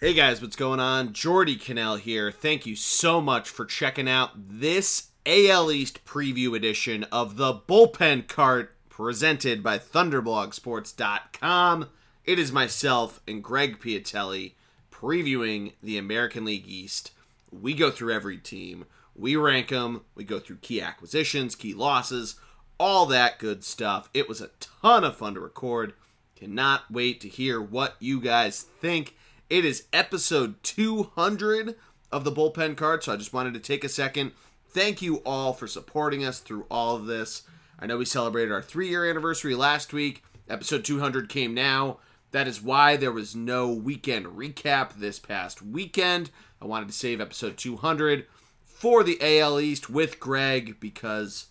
Hey guys, what's going on? Geordie Connell here. Thank you so much for checking out this AL East preview edition of the Bullpen Cart presented by ThunderblogSports.com. It is myself and Greg Piatelli previewing the American League East. We go through every team, we rank them, we go through key acquisitions, key losses, all that good stuff. It was a ton of fun to record. Cannot wait to hear what you guys think. It is episode 200 of the bullpen cart, so I just wanted to take a second. Thank you all for supporting us through all of this. I know we celebrated our three year anniversary last week. Episode 200 came now. That is why there was no weekend recap this past weekend. I wanted to save episode 200 for the AL East with Greg because,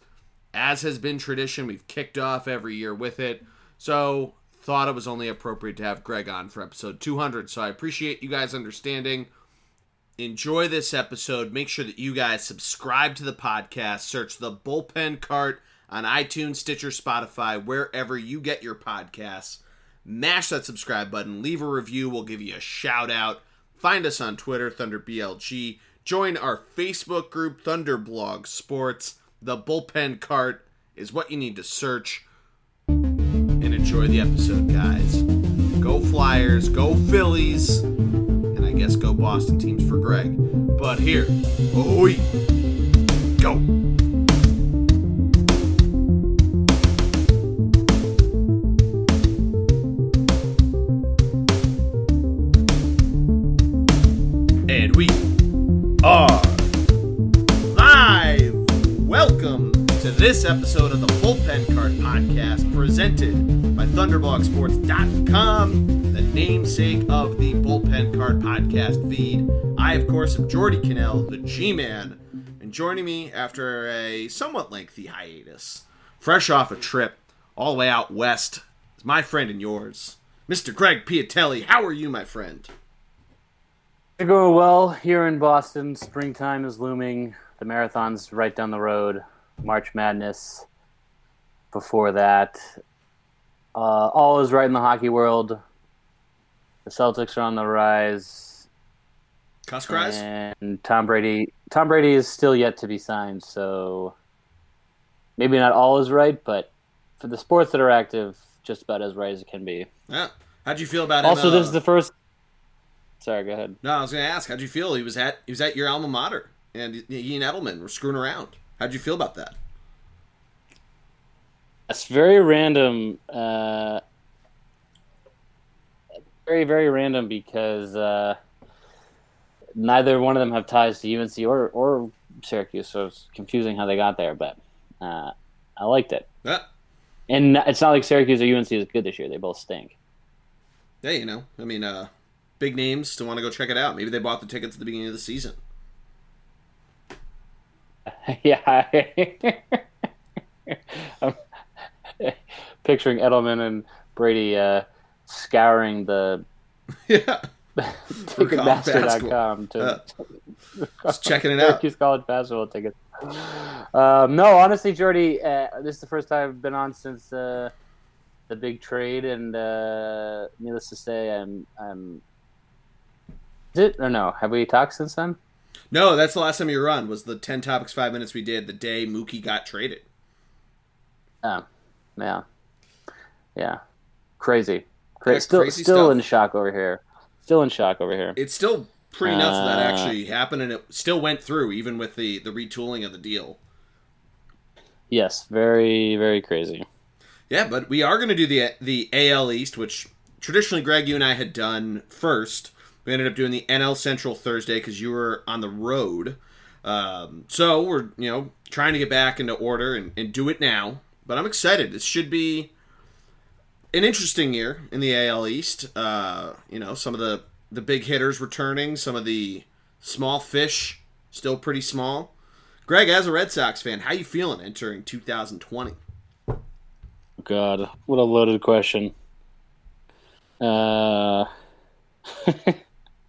as has been tradition, we've kicked off every year with it. So thought it was only appropriate to have Greg on for episode 200. So I appreciate you guys understanding. Enjoy this episode. Make sure that you guys subscribe to the podcast. Search the Bullpen Cart on iTunes, Stitcher, Spotify, wherever you get your podcasts. Mash that subscribe button. Leave a review. We'll give you a shout out. Find us on Twitter, ThunderBLG. Join our Facebook group, Thunderblog Sports. The Bullpen Cart is what you need to search enjoy the episode, guys. Go Flyers, go Phillies, and I guess go Boston teams for Greg. But here, oh, go. And we are this episode of the Bullpen Cart Podcast presented by ThunderblogSports.com, the namesake of the Bullpen Cart Podcast feed. I, of course, am Geordie Connell, the G Man, and joining me after a somewhat lengthy hiatus, fresh off a trip all the way out west, is my friend and yours, Mr. Greg Piatelli. How are you, my friend? Going well here in Boston. Springtime is looming. The marathon's right down the road. March Madness. Before that, uh, all is right in the hockey world. The Celtics are on the rise, Cuss cries? and Tom Brady. Tom Brady is still yet to be signed, so maybe not all is right, but for the sports that are active, just about as right as it can be. Yeah. How'd you feel about him? Also, uh, this is the first. Sorry, go ahead. No, I was going to ask, how'd you feel? He was at he was at your alma mater, and he and Edelman were screwing around. How'd you feel about that? It's very random. Uh, very, very random because uh, neither one of them have ties to UNC or, or Syracuse, so it's confusing how they got there, but uh, I liked it. Yeah, And it's not like Syracuse or UNC is good this year. They both stink. yeah, you know, I mean, uh, big names to want to go check it out. Maybe they bought the tickets at the beginning of the season. yeah. I'm picturing Edelman and Brady uh, scouring the yeah, Ticketmaster.com to Uh, just checking it out. Syracuse college basketball tickets. Um, no, honestly, Geordie, uh, this is the first time I've been on since uh, the big trade, and uh, needless to say, I'm, I'm. Is it or no? Have we talked since then? No, that's the last time you were on. Was the ten topics five minutes we did the day Mookie got traded. Oh, yeah, yeah, crazy, Cra- Yeah, still, crazy still stuff. in shock over here. Still in shock over here. It's still pretty nuts that, that Uh, actually happened, and it still went through even with the the retooling of the deal. Yes, very, very crazy. Yeah, but we are going to do the the AL East, which traditionally Greg, you and I had done first. We ended up doing the NL Central Thursday because you were on the road. Um, so we're you know trying to get back into order and, and do it now. But I'm excited. This should be an interesting year in the AL East. Uh, you know, some of the the big hitters returning, some of the small fish still pretty small. Greg, as a Red Sox fan, how you feeling entering 2020? God, what a loaded question. Uh,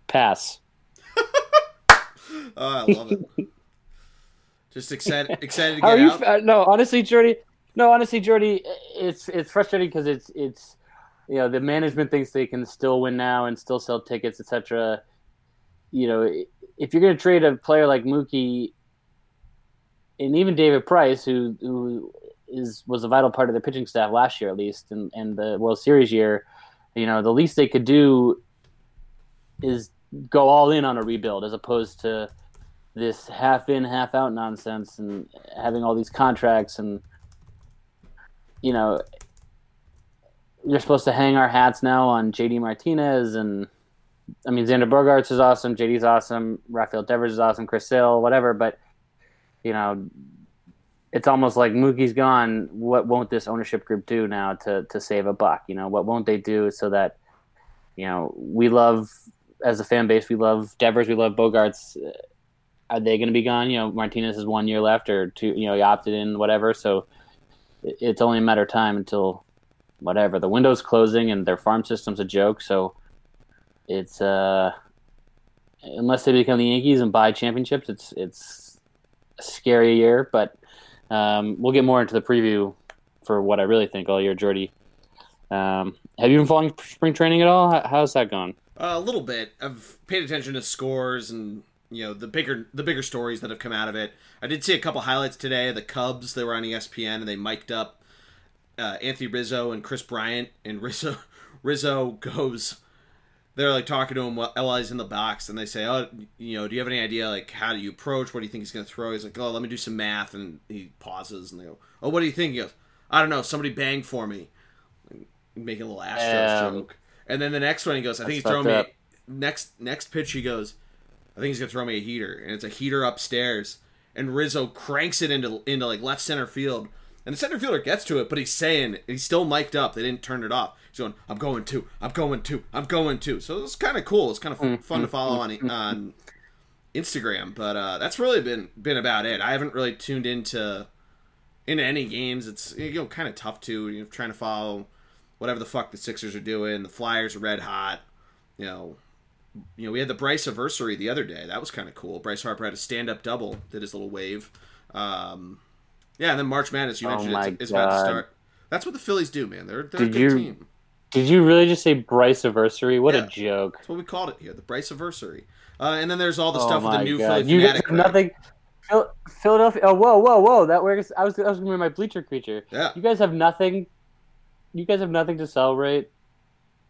pass. Oh, I love it. Just excited, excited to How are get you? out. uh, no, honestly, Geordie. No, honestly, Geordie. It's it's frustrating because it's it's you know the management thinks they can still win now and still sell tickets, etc. You know, if you're going to trade a player like Mookie and even David Price, who who is was a vital part of the pitching staff last year at least, and and the World Series year, you know, the least they could do is go all in on a rebuild as opposed to this half in, half out nonsense and having all these contracts and you know you're supposed to hang our hats now on JD Martinez and I mean Xander Bogaerts is awesome, JD's awesome, Rafael Devers is awesome, Chris Sale, whatever, but you know it's almost like Mookie's gone. What won't this ownership group do now to to save a buck? You know, what won't they do so that you know we love as a fan base, we love Devers, we love Bogaerts. Are they going to be gone? You know, Martinez has one year left, or two. You know, he opted in, whatever. So it's only a matter of time until whatever the window's closing and their farm system's a joke. So it's uh, unless they become the Yankees and buy championships, it's it's a scary year. But um, we'll get more into the preview for what I really think all year, Geordie. Um, have you been following spring training at all? how's that gone? Uh, a little bit. I've paid attention to scores and you know the bigger the bigger stories that have come out of it. I did see a couple highlights today. The Cubs they were on ESPN and they mic'd up uh, Anthony Rizzo and Kris Bryant, and Rizzo Rizzo goes. They're like talking to him while he's in the box, and they say, "Oh, you know, do you have any idea like how do you approach? What do you think he's going to throw?" He's like, "Oh, let me do some math," and he pauses, and they go, "Oh, what do you think?" He goes, "I don't know. Somebody banged for me." Making a little Astros um, joke. And then the next one he goes, I think he's throwing me next next pitch he goes, I think he's gonna throw me a heater, and it's a heater upstairs. And Rizzo cranks it into into like left center field. And the center fielder gets to it, but he's saying he's still mic'd up. They didn't turn it off. He's going, "I'm going to, I'm going to, I'm going to." So it's kind of cool. It's kind of fun, fun to follow on on Instagram. But uh, that's really been been about it. I haven't really tuned into into any games. It's you know kind of tough to you know trying to follow whatever the fuck the Sixers are doing. The Flyers are red hot. You know, you know, we had the Bryce anniversary the other day. That was kind of cool. Bryce Harper had a stand up double, did his little wave. Um, yeah, and then March Madness, you oh mentioned, it's, about to start. That's what the Phillies do, man. They're, they're did a good you, team. Did you really just say Bryce anniversary? What yeah, a joke! That's what we called it here, the Bryce anniversary. Uh, and then there's all the oh stuff with the new God. Philly you fanatic. nothing. Philadelphia. Oh, whoa, whoa, whoa! That works. I was, I was going to be my bleacher creature. Yeah. You guys have nothing you guys have nothing to celebrate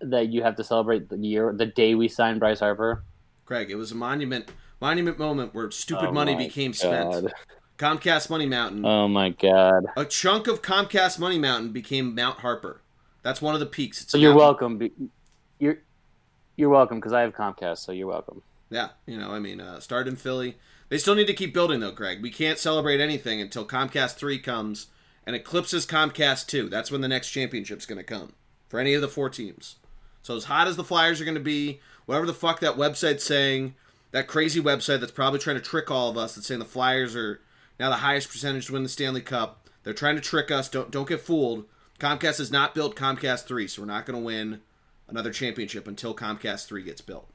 that you have to celebrate the year, the day we signed Bryce Harper? Craig, it was a monument monument moment where stupid oh money became god. spent. Comcast Money Mountain. Oh my god! A chunk of Comcast Money Mountain became Mount Harper. That's one of the peaks. It's so you're welcome. You're you're welcome because I have Comcast, so you're welcome. Yeah, you know, I mean, uh, start in Philly. They still need to keep building though, Craig. We can't celebrate anything until Comcast three comes and eclipses Comcast 2. That's when the next championship's going to come for any of the four teams. So as hot as the Flyers are going to be, whatever the fuck that website's saying, that crazy website that's probably trying to trick all of us that's saying the Flyers are now the highest percentage to win the Stanley Cup. They're trying to trick us. Don't don't get fooled. Comcast has not built Comcast 3, so we're not going to win another championship until Comcast 3 gets built.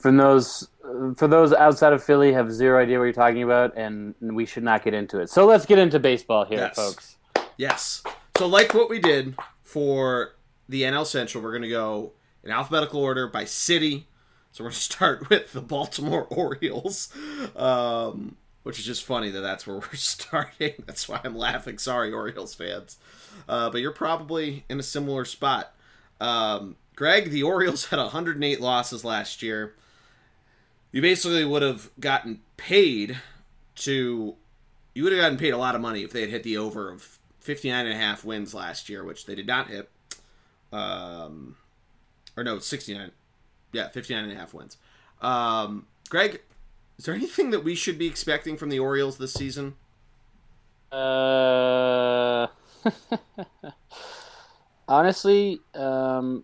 For those for those outside of Philly, have zero idea what you're talking about, and we should not get into it. So let's get into baseball here, yes. folks. Yes. So like what we did for the NL Central, we're going to go in alphabetical order by city. So we're going to start with the Baltimore Orioles, um, which is just funny that that's where we're starting. That's why I'm laughing. Sorry, Orioles fans, uh, but you're probably in a similar spot. Um, Greg, the Orioles had 108 losses last year. You basically would have gotten paid to. You would have gotten paid a lot of money if they had hit the over of 59 and a half wins last year, which they did not hit. Um, or no, 69. Yeah, 59 and a half wins. Um, Greg, is there anything that we should be expecting from the Orioles this season? Uh, honestly, um,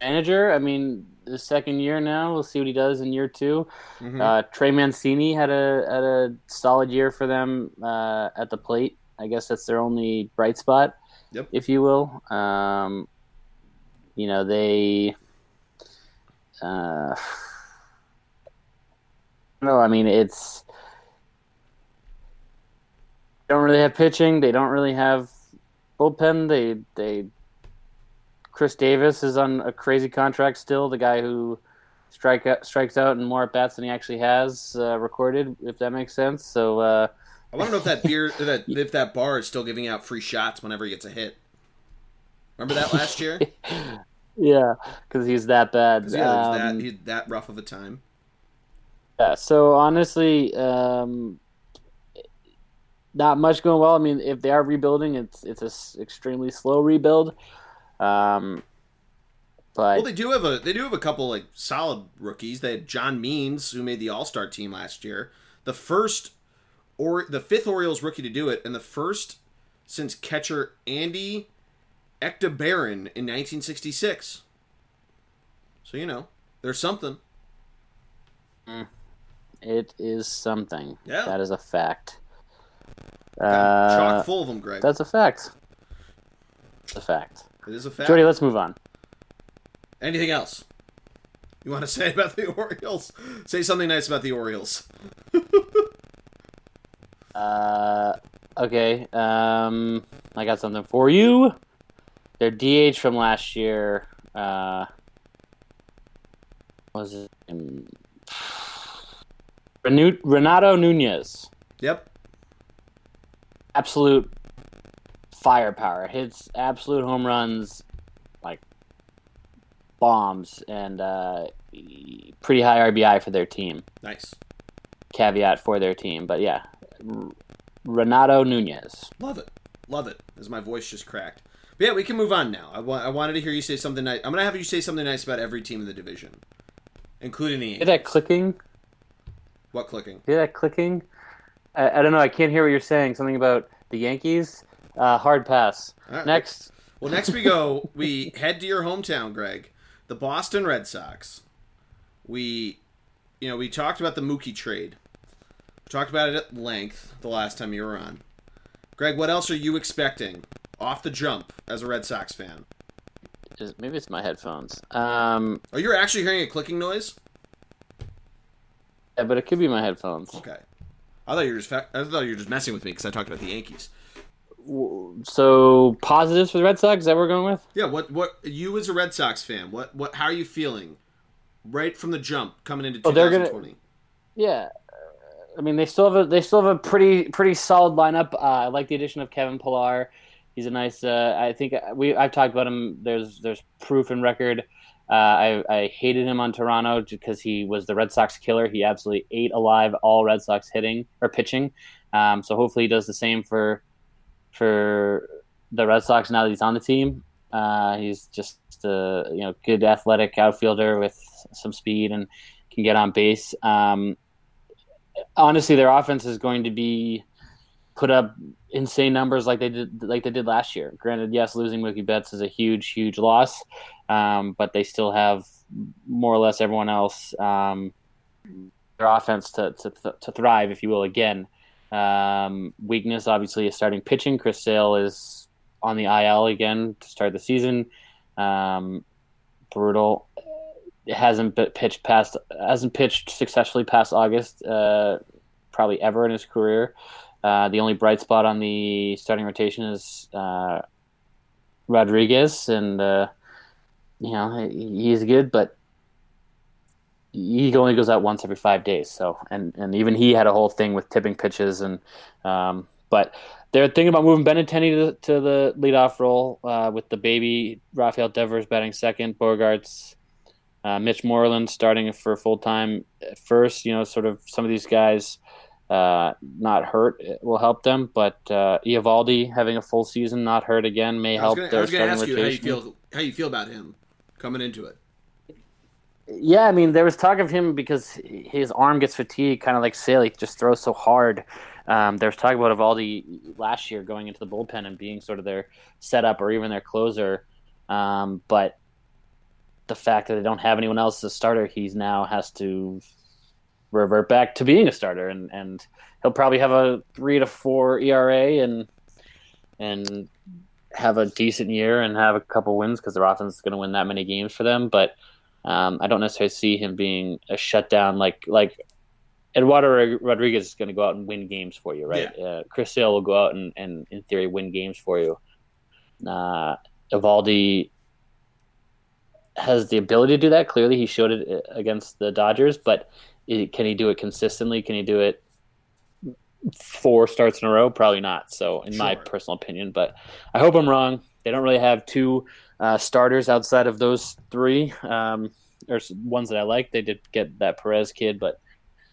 manager. I mean, the second year now. We'll see what he does in year 2 mm-hmm. uh, Trey Mancini had a had a solid year for them uh, at the plate. I guess that's their only bright spot, yep. if you will. Um, you know they. Uh, no, I mean it's. They don't really have pitching. They don't really have bullpen. They they Chris Davis is on a crazy contract still. The guy who strike out, strikes out in more at bats than he actually has uh, recorded, if that makes sense. So uh, I want to know if that beer, that if that bar is still giving out free shots whenever he gets a hit. Remember that last year? yeah, because he's that bad. yeah, Um, that he, that rough of a time. Yeah, so honestly, um, not much going well. I mean, if they are rebuilding, it's it's a s- extremely slow rebuild. Um, but Well, they do have a they do have a couple like solid rookies. They had John Means, who made the All Star team last year, the first or the fifth Orioles rookie to do it, and the first since catcher Andy Etchebarren in 1966. So you know, there's something. it is something. Yeah. that is a fact. Uh, chock full of them, Greg. that's a fact. It's a fact. It is a fact. Geordie, let's move on. Anything else you want to say about the Orioles? Say something nice about the Orioles. Uh, okay. Um, I got something for you. Their DH from last year. Uh, was it Renato Nunez? Yep. Absolute firepower. Hits absolute home runs, like bombs, and uh, pretty high RBI for their team. Nice. Caveat for their team, but yeah, R- Renato Nunez. Love it. Love it. As my voice just cracked. But yeah, we can move on now. I, wa- I wanted to hear you say something nice. I'm going to have you say something nice about every team in the division, including the Hear that clicking? What clicking? Hear that clicking? I, I don't know. I can't hear what you're saying. Something about the Yankees. Uh, hard pass. Right. Next. Well, next we go. we head to your hometown, Greg, the Boston Red Sox. We, you know, we talked about the Mookie trade. We talked about it at length the last time you were on. Greg, what else are you expecting off the jump as a Red Sox fan? Is, maybe it's my headphones. Um, Oh, you're actually hearing a clicking noise? yeah, but it could be my headphones. Okay. I thought you were just fa- I thought you were just messing with me because I talked about the Yankees. So positives for the Red Sox. Is that what we're going with? Yeah, what what you as a Red Sox fan, what what how are you feeling right from the jump coming into Oh, they're gonna- 2020? Yeah. I mean, they still have a they still have a pretty pretty solid lineup. Uh, I like the addition of Kevin Pillar. He's a nice. Uh, I think we I've talked about him. There's there's proof and record. Uh, I I hated him on Toronto because he was the Red Sox killer. He absolutely ate alive all Red Sox hitting or pitching. Um, so hopefully he does the same for for the Red Sox now that he's on the team. Uh, he's just a you know good athletic outfielder with some speed and can get on base. Um, honestly, their offense is going to be put up insane numbers like they did like they did last year. Granted, yes, losing Mookie Betts is a huge, huge loss, um, but they still have more or less everyone else um, their offense to, to to thrive, if you will. Again, um, weakness obviously is starting pitching. Chris Sale is on the IL again to start the season. Um, brutal. Hasn't pitched past hasn't pitched successfully past August, uh, probably ever in his career. Uh, the only bright spot on the starting rotation is uh, Rodriguez, and uh, you know he's good, but he only goes out once every five days. So, and and even he had a whole thing with tipping pitches, and um, but they're thinking about moving Benintendi to the, to the leadoff role uh, with the baby Rafael Devers batting second, Bogaerts, uh, Mitch Moreland starting for full time at first. You know, sort of some of these guys uh, not hurt will help them, but uh, Eovaldi having a full season, not hurt again, may help gonna, I their starting ask you how you feel how you feel about him coming into it. Yeah, I mean, there was talk of him because his arm gets fatigued, kind of like Sale. He just throws so hard. Um, there was talk about Eovaldi last year going into the bullpen and being sort of their setup or even their closer. Um, but the fact that they don't have anyone else as a starter, he's now has to revert back to being a starter, and, and he'll probably have a three to four ERA and and have a decent year and have a couple wins because their offense is going to win that many games for them. But um, I don't necessarily see him being a shutdown like like Eduardo Rodriguez is going to go out and win games for you, right? Uh, Chris Sale will go out and, and in theory win games for you. Uh, Eovaldi has the ability to do that. Clearly, he showed it uh, against the Dodgers, but it, can he do it consistently? Can he do it four starts in a row? Probably not. So, in sure. my personal opinion, but I hope I'm wrong. They don't really have two uh, starters outside of those three. Um, there's ones that I like. They did get that Perez kid, but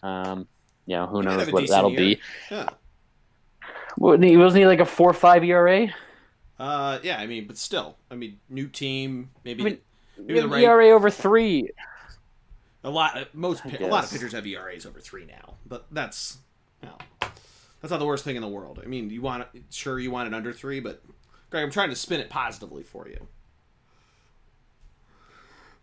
um, you know who he knows what that'll year. be. Yeah. Wasn't he, wasn't he like a four five ERA? Uh, yeah. I mean, but still, I mean, new team, maybe. I mean, maybe the right... ERA over three. A lot, most a lot of pitchers have ERAs over three now, but that's you know, that's not the worst thing in the world. I mean, you want sure you want it under three, but Greg, I'm trying to spin it positively for you.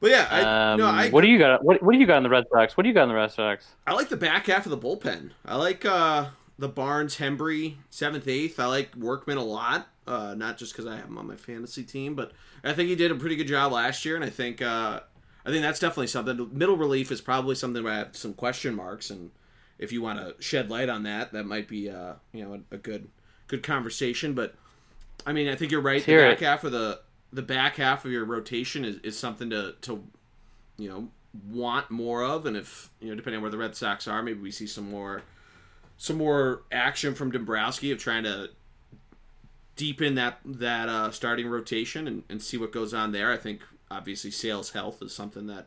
But yeah, I, um, no, I, what do you got? What, what do you got on the Red Sox? What do you got on the Red Sox? I like the back half of the bullpen. I like uh, the Barnes, Hembree, seventh, eighth. I like Workman a lot. Uh, not just because I have him on my fantasy team, but I think he did a pretty good job last year, and I think uh, I think that's definitely something. Middle relief is probably something where I have some question marks, and if you want to shed light on that, that might be uh, you know a, a good good conversation. But I mean, I think you're right. The back half of the the back half of your rotation is, is something to to you know want more of, and if you know depending on where the Red Sox are, maybe we see some more some more action from Dombrowski of trying to deepen that that uh, starting rotation and, and see what goes on there. I think obviously Sale's health is something that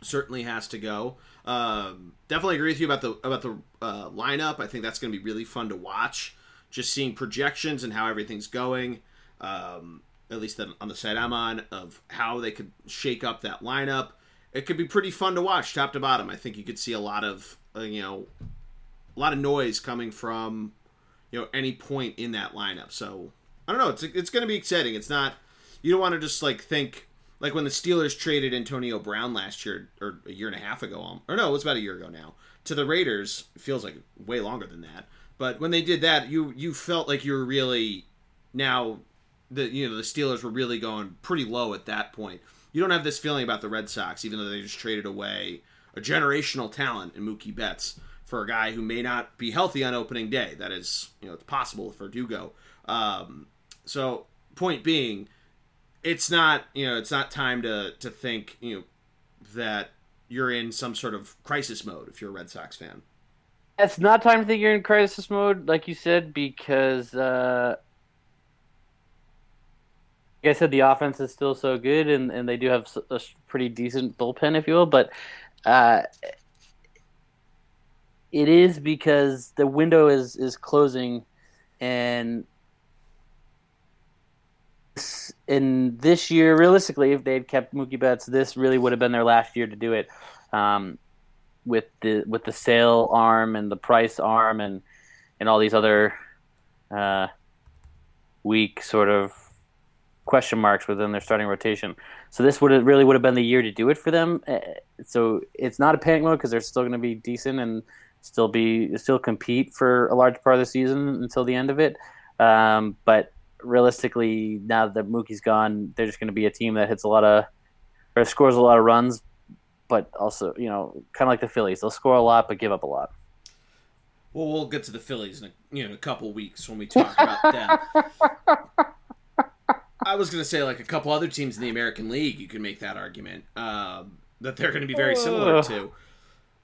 certainly has to go. Um, definitely agree with you about the about the uh, lineup. I think that's going to be really fun to watch. Just seeing projections and how everything's going. Um, at least on the side I'm on, of how they could shake up that lineup. It could be pretty fun to watch, top to bottom. I think you could see a lot of, uh, you know, a lot of noise coming from, you know, any point in that lineup. So I don't know. It's it's going to be exciting. It's not. You don't want to just like think like when the Steelers traded Antonio Brown last year or a year and a half ago, or no, it was about a year ago now to the Raiders. feels like way longer than that. But when they did that, you you felt like you were really now the you know the Steelers were really going pretty low at that point. You don't have this feeling about the Red Sox, even though they just traded away a generational talent in Mookie Betts for a guy who may not be healthy on opening day. That is, you know, it's possible Verdugo. Um, so, point being, it's not you know it's not time to to think you know that you're in some sort of crisis mode if you're a Red Sox fan. It's not time to think you're in crisis mode, like you said, because. Uh I said, the offense is still so good, and, and they do have a pretty decent bullpen, if you will. But uh, it is because the window is is closing, and in this year, realistically, if they had kept Mookie Betts, this really would have been their last year to do it. Um, with the with the sale arm and the price arm and and all these other uh, weak sort of question marks within their starting rotation. So this would have really would have been the year to do it for them. Uh, so it's not a panic mode because they're still going to be decent and still be still compete for a large part of the season until the end of it. Um, but realistically, now that Mookie's gone, they're just going to be a team that hits a lot of or scores a lot of runs, but also you know kind of like the Phillies, they'll score a lot but give up a lot. Well, we'll get to the Phillies in a, you know a couple weeks when we talk about them. I was going to say like a couple other teams in the American League. You could make that argument um, that they're going to be very similar to,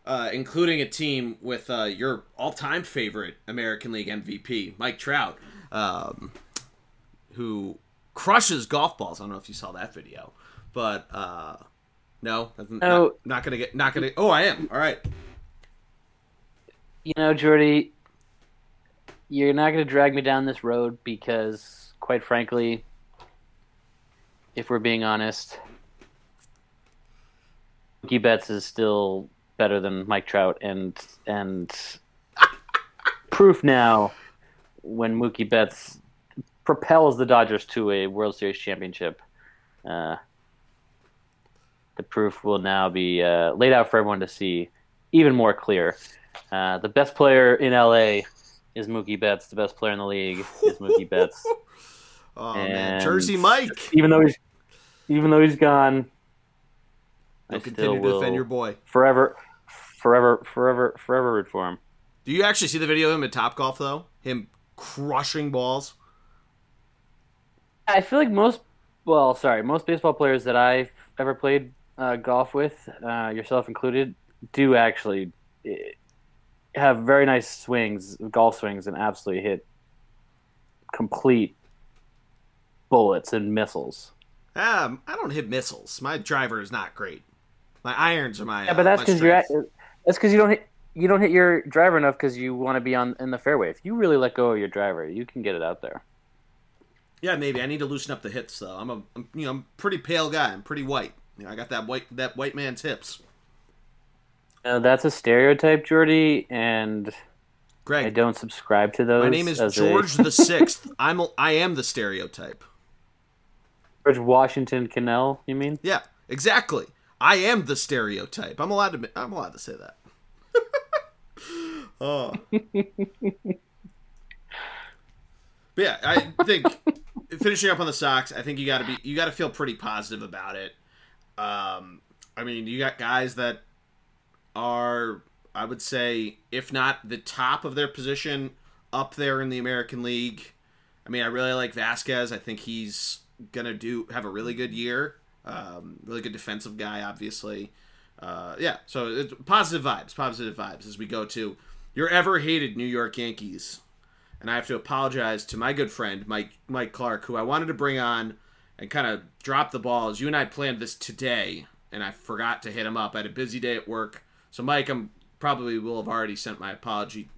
uh, including a team with uh, your all-time favorite American League MVP, Mike Trout, um, who crushes golf balls. I don't know if you saw that video, but uh, no, oh. not, not going to get not going to. Oh, I am. All right. You know, Geordie, you're not going to drag me down this road because, quite frankly, if we're being honest. Mookie Betts is still better than Mike Trout, and and proof now when Mookie Betts propels the Dodgers to a World Series championship. Uh, the proof will now be uh, laid out for everyone to see, even more clear. Uh, the best player in LA is Mookie Betts. The best player in the league is Mookie Betts. oh and man, Jersey Mike. Even though he's even though he's gone, You'll I continue to defend your boy forever, forever, forever, forever root for him. Do you actually see the video of him at Top Golf though? Him crushing balls. I feel like most Well, sorry. Most baseball players that I've ever played uh, golf with, uh, yourself included, do actually eh, have very nice swings, golf swings, and absolutely hit complete bullets and missiles. Um, I don't hit missiles. My driver is not great. My irons are my. Yeah, but that's because you're at, that's because you don't hit you don't hit your driver enough because you want to be on in the fairway. If you really let go of your driver, you can get it out there. Yeah, maybe I need to loosen up the hips though. I'm a, I'm, you know, I'm pretty pale guy. I'm pretty white. You know, I got that white that white man's hips. Uh, that's a stereotype, Geordie, and Greg. I don't subscribe to those. my name is as a- George the Sixth. I'm I am the stereotype. George Washington Connell. You mean? Yeah, exactly. I am the stereotype. I'm allowed to. I'm allowed to say that. oh. But yeah, I think finishing up on the Sox, I think you got to be you got to feel pretty positive about it. Um, I mean, you got guys that are, I would say, if not the top of their position, up there in the American League. I mean, I really like Vasquez. I think he's gonna do have a really good year. Um, really good defensive guy, obviously. Uh, yeah, so it's positive vibes, positive vibes as we go to your ever hated New York Yankees. And I have to apologize to my good friend Mike Mike Clark, who I wanted to bring on and kind of drop the ball. As you and I planned this today, and I forgot to hit him up. I had a busy day at work, so Mike, I'm probably will have already sent my apology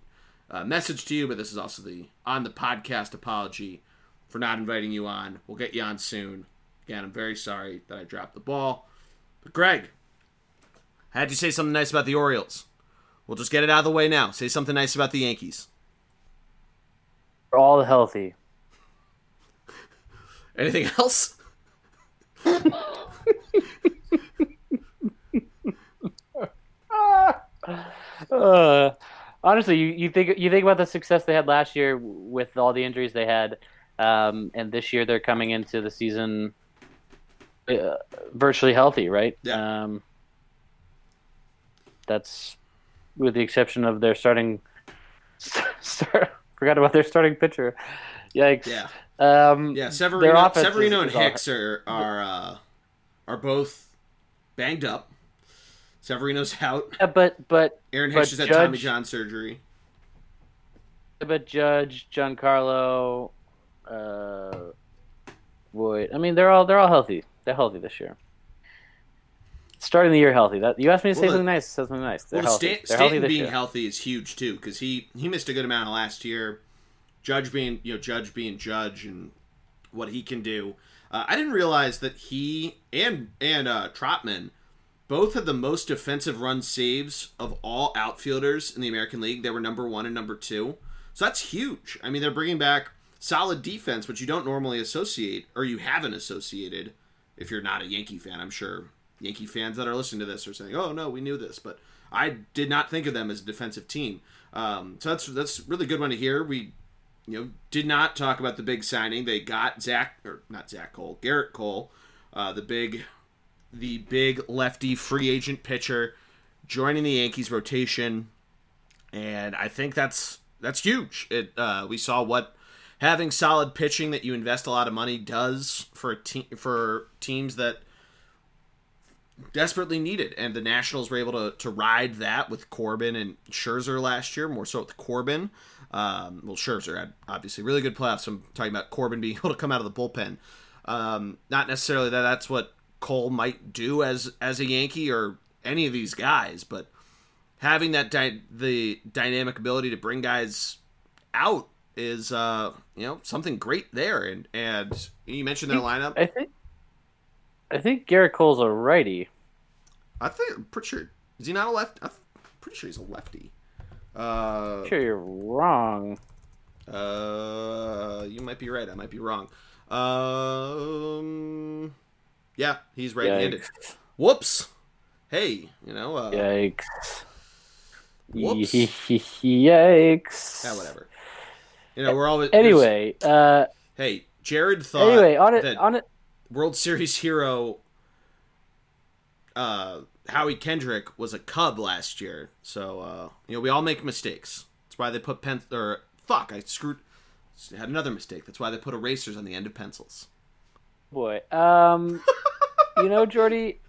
uh, message to you, but this is also the on the podcast apology for not inviting you on. We'll get you on soon. Again, I'm very sorry that I dropped the ball. But Greg, I had you say something nice about the Orioles. We'll just get it out of the way now. Say something nice about the Yankees. We're all healthy. Anything else? Uh, honestly, you, you think you think about the success they had last year with all the injuries they had, um, and this year they're coming into the season uh, virtually healthy, right? Yeah. Um, that's with the exception of their starting. Start, forgot about their starting pitcher. Yikes. Yeah. Um, Yeah, their Severino, is- and is Hicks are are uh, are both banged up. Severino's out. Yeah, but but Aaron But Hicks just had Tommy John surgery. but Judge, Giancarlo, uh, Voit. I mean, they're all they're all healthy. They're healthy this year. Starting the year healthy. That you asked me to say Well, the- something nice. Say something nice. They're Well, healthy. Stan- they're healthy Stanton being year. healthy is huge too because he he missed a good amount of last year. Judge being you know Judge being Judge and what he can do. Uh, I didn't realize that he and and uh, Tauchman both had the most defensive run saves of all outfielders in the American League. They were number one and number two, so that's huge. I mean, they're bringing back solid defense, which you don't normally associate or you haven't associated if you're not a Yankee fan. I'm sure Yankee fans that are listening to this are saying, "Oh no, we knew this," but I did not think of them as a defensive team. Um, so that's that's really good one to hear. We, you know, did not talk about the big signing. They got Zach or not Zach Cole, Gerrit Cole, uh, the big, the big lefty free agent pitcher, joining the Yankees rotation, and I think that's that's huge. It uh, we saw what having solid pitching that you invest a lot of money does for team for teams that desperately needed. And the Nationals were able to, to ride that with Corbin and Scherzer last year, more so with Corbin. Um, well, Scherzer had obviously really good playoffs. I'm talking about Corbin being able to come out of the bullpen. Um, not necessarily that that's what Cole might do as as a Yankee or any of these guys, but having that dy- the dynamic ability to bring guys out is uh, you know something great there. And and you mentioned their lineup. I think. I think Gerrit Cole's a righty. I think I'm pretty sure is he not a left? I'm pretty sure he's a lefty. Uh, sure you're wrong. uh, you might be right. I might be wrong. Um, yeah, he's right-handed. Yikes. Whoops. Hey, you know, uh, Yikes. Whoops. Yikes. yeah, whatever. You know, we're always Anyway, uh, Hey, Jared thought anyway, on it, on it. World Series hero uh, Howie Kendrick was a Cub last year. So uh, you know we all make mistakes. That's why they put pen or fuck I screwed had another mistake. That's why they put erasers on the end of pencils. boy. Um, you know, Geordie,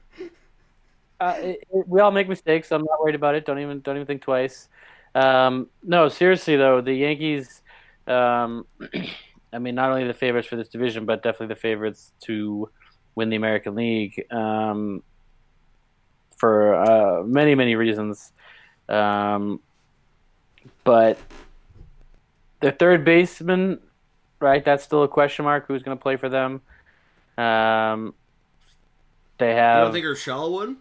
uh, it, it, we all make mistakes. I'm not worried about it. Don't even don't even think twice. Um, no, seriously though, the Yankees. Um, I mean, not only the favorites for this division, but definitely the favorites to win the American League um, for uh, many many reasons. Um, but their third baseman, right? That's still a question mark. Who's going to play for them? Um, they have. You don't think Urshela would?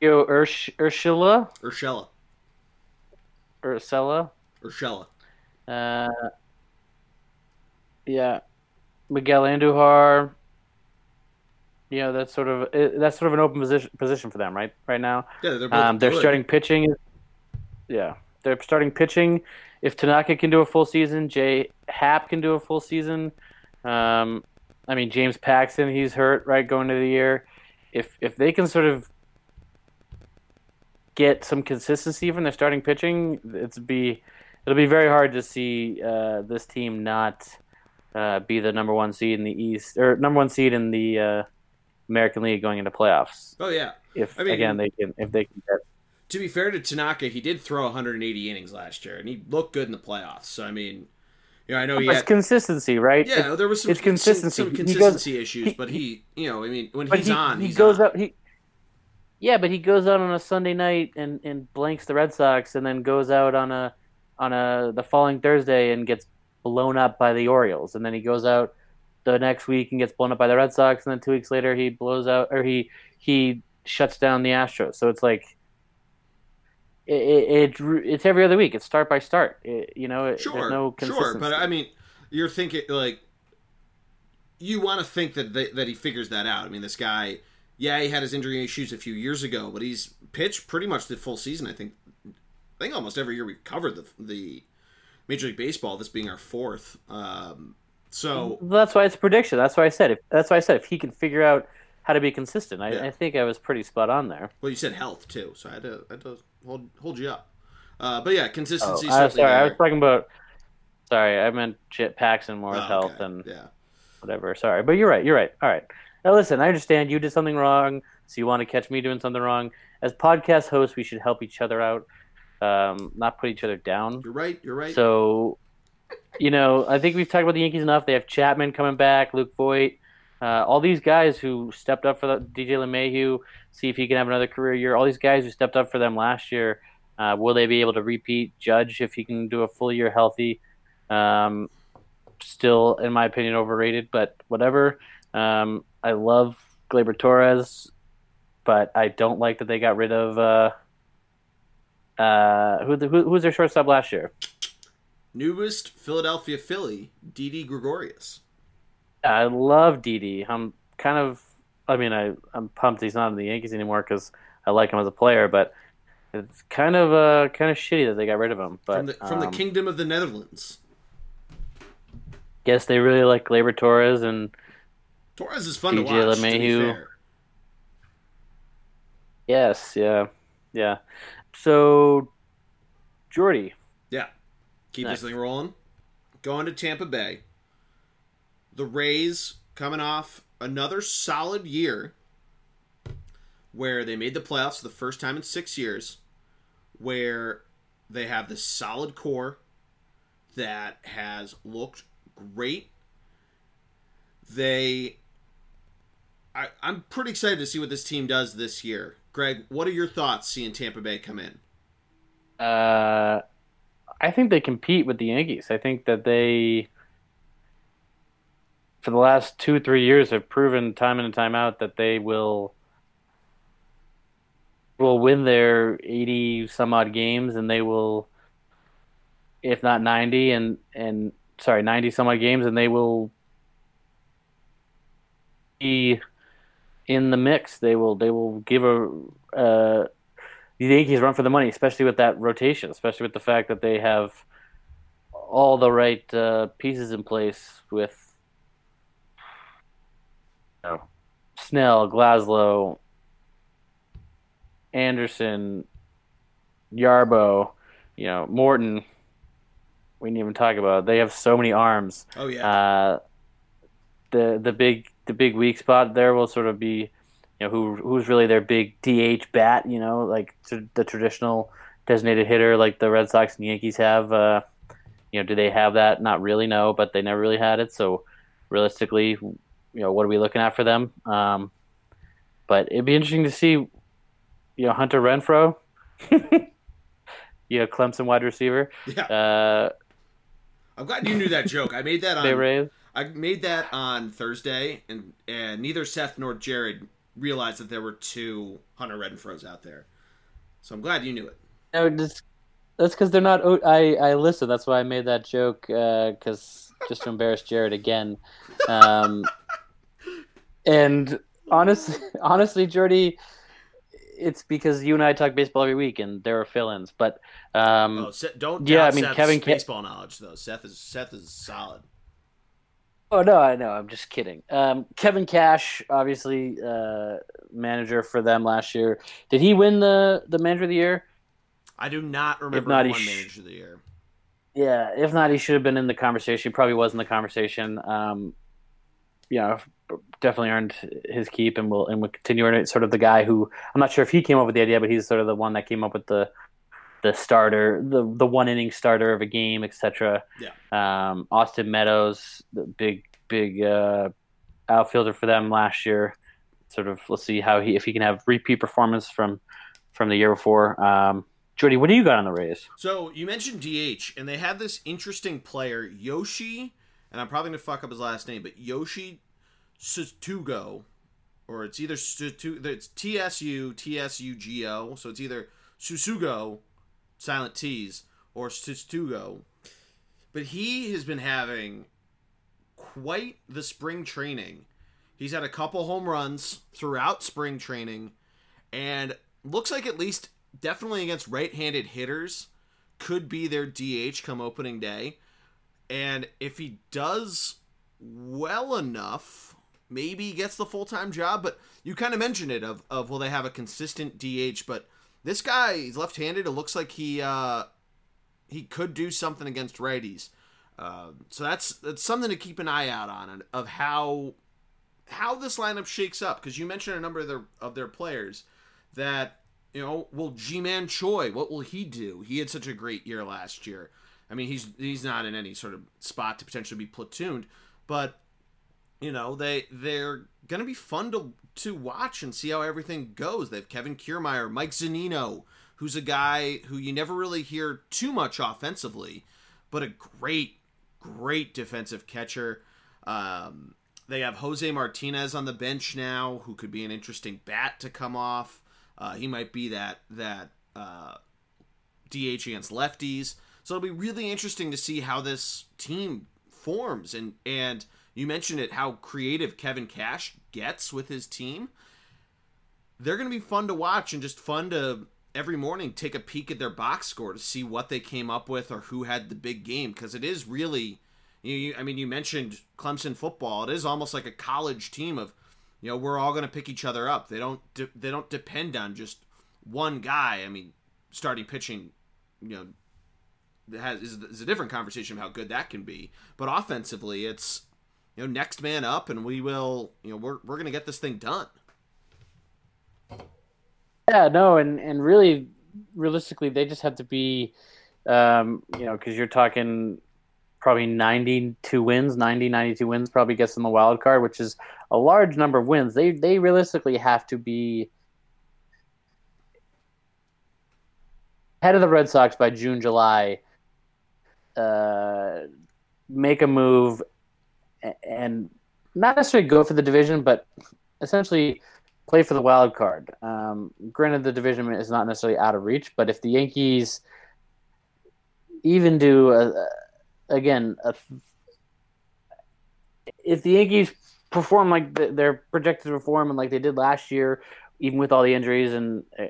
Yo, Ursh, Urshela? Urshela. Ursella? Urshela. Uh, yeah. Miguel Andujar. You know, that's sort of that's sort of an open position position for them, right? Right now. Yeah, they're both Um, they're good. starting pitching. Yeah, they're starting pitching. If Tanaka can do a full season, Jay Happ can do a full season. Um, I mean, James Paxton, he's hurt right going into the year. If if they can sort of get some consistency from their starting pitching, it's be it'll be very hard to see uh, this team not uh, be the number one seed in the East or number one seed in the uh, American League going into playoffs. Oh yeah. If I mean- again they can if they can get To be fair to Tanaka, he did throw 180 innings last year, and he looked good in the playoffs. So I mean, you know, I know he it's had. consistency, right? Yeah, there was some, it's consistency. some, some He goes- issues, he- but he, you know, I mean, when he's he, on, he he's goes on. out. He yeah, but he goes out on a Sunday night and, and blanks the Red Sox, and then goes out on a on a the following Thursday and gets blown up by the Orioles, and then he goes out the next week and gets blown up by the Red Sox, and then two weeks later he blows out or he he shuts down the Astros. So it's like. It, it, it it's every other week. It's start by start. It, you know, it, Sure, no sure, but I mean, you're thinking like you want to think that they, that he figures that out. I mean, this guy, yeah, he had his injury issues a few years ago, but he's pitched pretty much the full season. I think, I think almost every year we've covered the the Major League Baseball. This being our fourth, um, so that's why it's a prediction. That's why I said if that's why I said if he can figure out how to be consistent, I, Yeah. I think I was pretty spot on there. well, you said health too, so I had to, I had to hold hold you up. Uh, but yeah, Oh, consistency. I, certainly sorry, I was talking about. Sorry, I meant Paxton more Oh, health okay. and yeah. whatever. Sorry, but you're right. You're right. All right. Now listen, I understand you did something wrong, so you want to catch me doing something wrong. As podcast hosts, we should help each other out, um, not put each other down. You're right. You're right. So, you know, I think we've talked about the Yankees enough. They have Chapman coming back, Luke Voit, uh, all these guys who stepped up for the, DJ LeMahieu, see if he can have another career year. All these guys who stepped up for them last year, uh, will they be able to repeat? Judge if he can do a full year healthy. Um, still, in my opinion, overrated, but whatever. Um, I love Gleyber Torres, but I don't like that they got rid of. Uh, uh, who, who, who was their shortstop last year? Newest Philadelphia Philly, Didi Gregorius. I love Didi. I'm kind of, I mean, I I'm pumped he's not in the Yankees anymore because I like him as a player, but it's kind of uh kind of shitty that they got rid of him. But from the from the um, Kingdom of the Netherlands. guess they really like Gleyber Torres and Torres is fun to watch. To LeMahieu. fair. yes, yeah, yeah. So, Geordie, Yeah. Keep Nice. this thing rolling. Going to Tampa Bay. The Rays coming off another solid year where they made the playoffs for the first time in six years, where they have this solid core that has looked great. They. I, I'm pretty excited to see what this team does this year. Greg, what are your thoughts seeing Tampa Bay come in? uh, I think they compete with the Yankees. I think that they, for the last two or three years, have proven time in and time out that they will will win their eighty some odd games, and they will, if not ninety, and and sorry ninety some odd games, and they will be in the mix. They will they will give a. Uh, the Yankees run for the money, especially with that rotation, especially with the fact that they have all the right uh, pieces in place with you know, Snell, Glasnow, Anderson, Yarbrough, you know, Morton. We didn't even talk about. It. They have so many arms. Oh yeah, Uh, the the big the big weak spot there will sort of be, you know, who who's really their big DH bat. You know, like the traditional designated hitter like the Red Sox and Yankees have. Uh, you know, do they have that? Not really, no, but they never really had it. So realistically, you know, what are we looking at for them? Um, but it'd be interesting to see, you know, Hunter Renfroe, you know, Clemson wide receiver. Yeah. Uh, I'm glad you knew that joke. I made that on Rays. I made that on Thursday, and and neither Seth nor Jared realized that there were two Hunter Renfroes out there. So I'm glad you knew it. No, just, that's because they're not. I I listen. That's why I made that joke because just to embarrass Jared again. Um, and honestly, honestly, Geordie, it's because you and I talk baseball every week, and there are fill-ins. But um, Oh, don't yeah, I mean, Seth's Kevin baseball knowledge though. Seth is Seth is solid. Oh no, I know. I'm just kidding. Um, Kevin Cash, obviously uh, manager for them last year. Did he win the the manager of the year? I do not remember not, won sh- manager of the year. Yeah, if not, he should have been in the conversation. He probably was in the conversation. Um, you know, definitely earned his keep, and will and will continue earning it. Sort of the guy who I'm not sure if he came up with the idea, but he's sort of the one that came up with the the starter, the the one inning starter of a game, etc. Yeah. Um, Austin Meadows, the big big uh, outfielder for them last year. Sort of, let's see how he if he can have repeat performance from from the year before. Um, Geordie, what do you got on the Rays? So you mentioned DH, and they have this interesting player, Yoshi, and I'm probably gonna fuck up his last name, but Yoshi Sutugo, or it's either Sutu, it's T S U T S U G O, so it's either Susugo, silent T's, or Sutugo. But he has been having quite the spring training. He's had a couple home runs throughout spring training, and looks like at least definitely against right-handed hitters could be their DH come opening day. And if he does well enough, maybe he gets the full-time job, but you kind of mentioned it of of will they have a consistent DH, but this guy he's left-handed, it looks like he uh he could do something against righties. Uh, so that's that's something to keep an eye out on of how how this lineup shakes up because you mentioned a number of their of their players that you know, well, Ji-Man Choi, what will he do? He had such a great year last year. I mean, he's he's not in any sort of spot to potentially be platooned, but you know, they they're gonna be fun to to watch and see how everything goes. They have Kevin Kiermaier, Mike Zunino, who's a guy who you never really hear too much offensively, but a great, great defensive catcher. Um, they have Jose Martinez on the bench now, who could be an interesting bat to come off. Uh, he might be that that uh, DH against lefties. So it'll be really interesting to see how this team forms. And and you mentioned it, how creative Kevin Cash gets with his team. They're going to be fun to watch and just fun to every morning take a peek at their box score to see what they came up with or who had the big game because it is really. You, I mean, you mentioned Clemson football. It is almost like a college team of you know we're all going to pick each other up they don't de- they don't depend on just one guy i mean starting pitching you know has is, is a different conversation of how good that can be but offensively it's you know next man up and we will you know we're, we're to get this thing done Yeah, no, and and really, realistically, they just have to be, um, you know, because you're talking probably 92 wins, 90, 92 wins probably gets them a wild card, which is a large number of wins. They they realistically have to be head of the Red Sox by June, July. Uh, make a move, and not necessarily go for the division, but essentially play for the wild card. Um, granted, the division is not necessarily out of reach, but if the Yankees even do a, again, a, if the Yankees perform like th- they're projected to perform and like they did last year, even with all the injuries, and uh,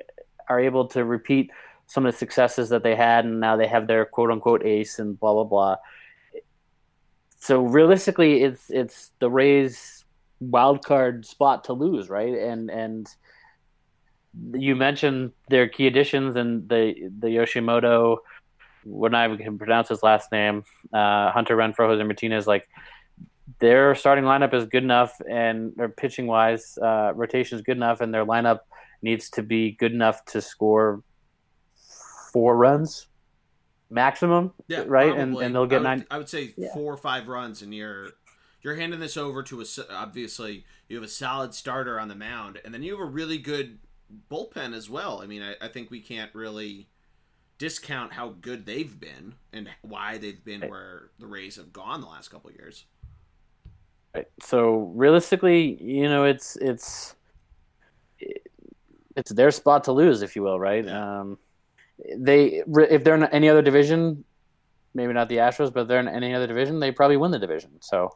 are able to repeat some of the successes that they had, and now they have their quote unquote ace and blah blah blah. So realistically, it's it's the Rays wild card spot to lose, right? And and you mentioned their key additions and the the Yoshimoto, when I can pronounce his last name, uh, Hunter Renfroe, Jose Martinez. Like their starting lineup is good enough, and their pitching wise, uh, rotation is good enough, and their lineup needs to be good enough to score four runs maximum. Yeah, right, probably. and and they'll get I would, nine. I would say Yeah. four or five runs, and you're you're handing this over to a obviously you have a solid starter on the mound, and then you have a really good bullpen as well. I mean, I, I think we can't really discount how good they've been and why they've been Right. where the Rays have gone the last couple of years. Right. So realistically, you know, it's it's it's their spot to lose, if you will, right? Yeah. Um, they if they're in any other division, maybe not the Astros, but if they're in any other division, they probably win the division. So,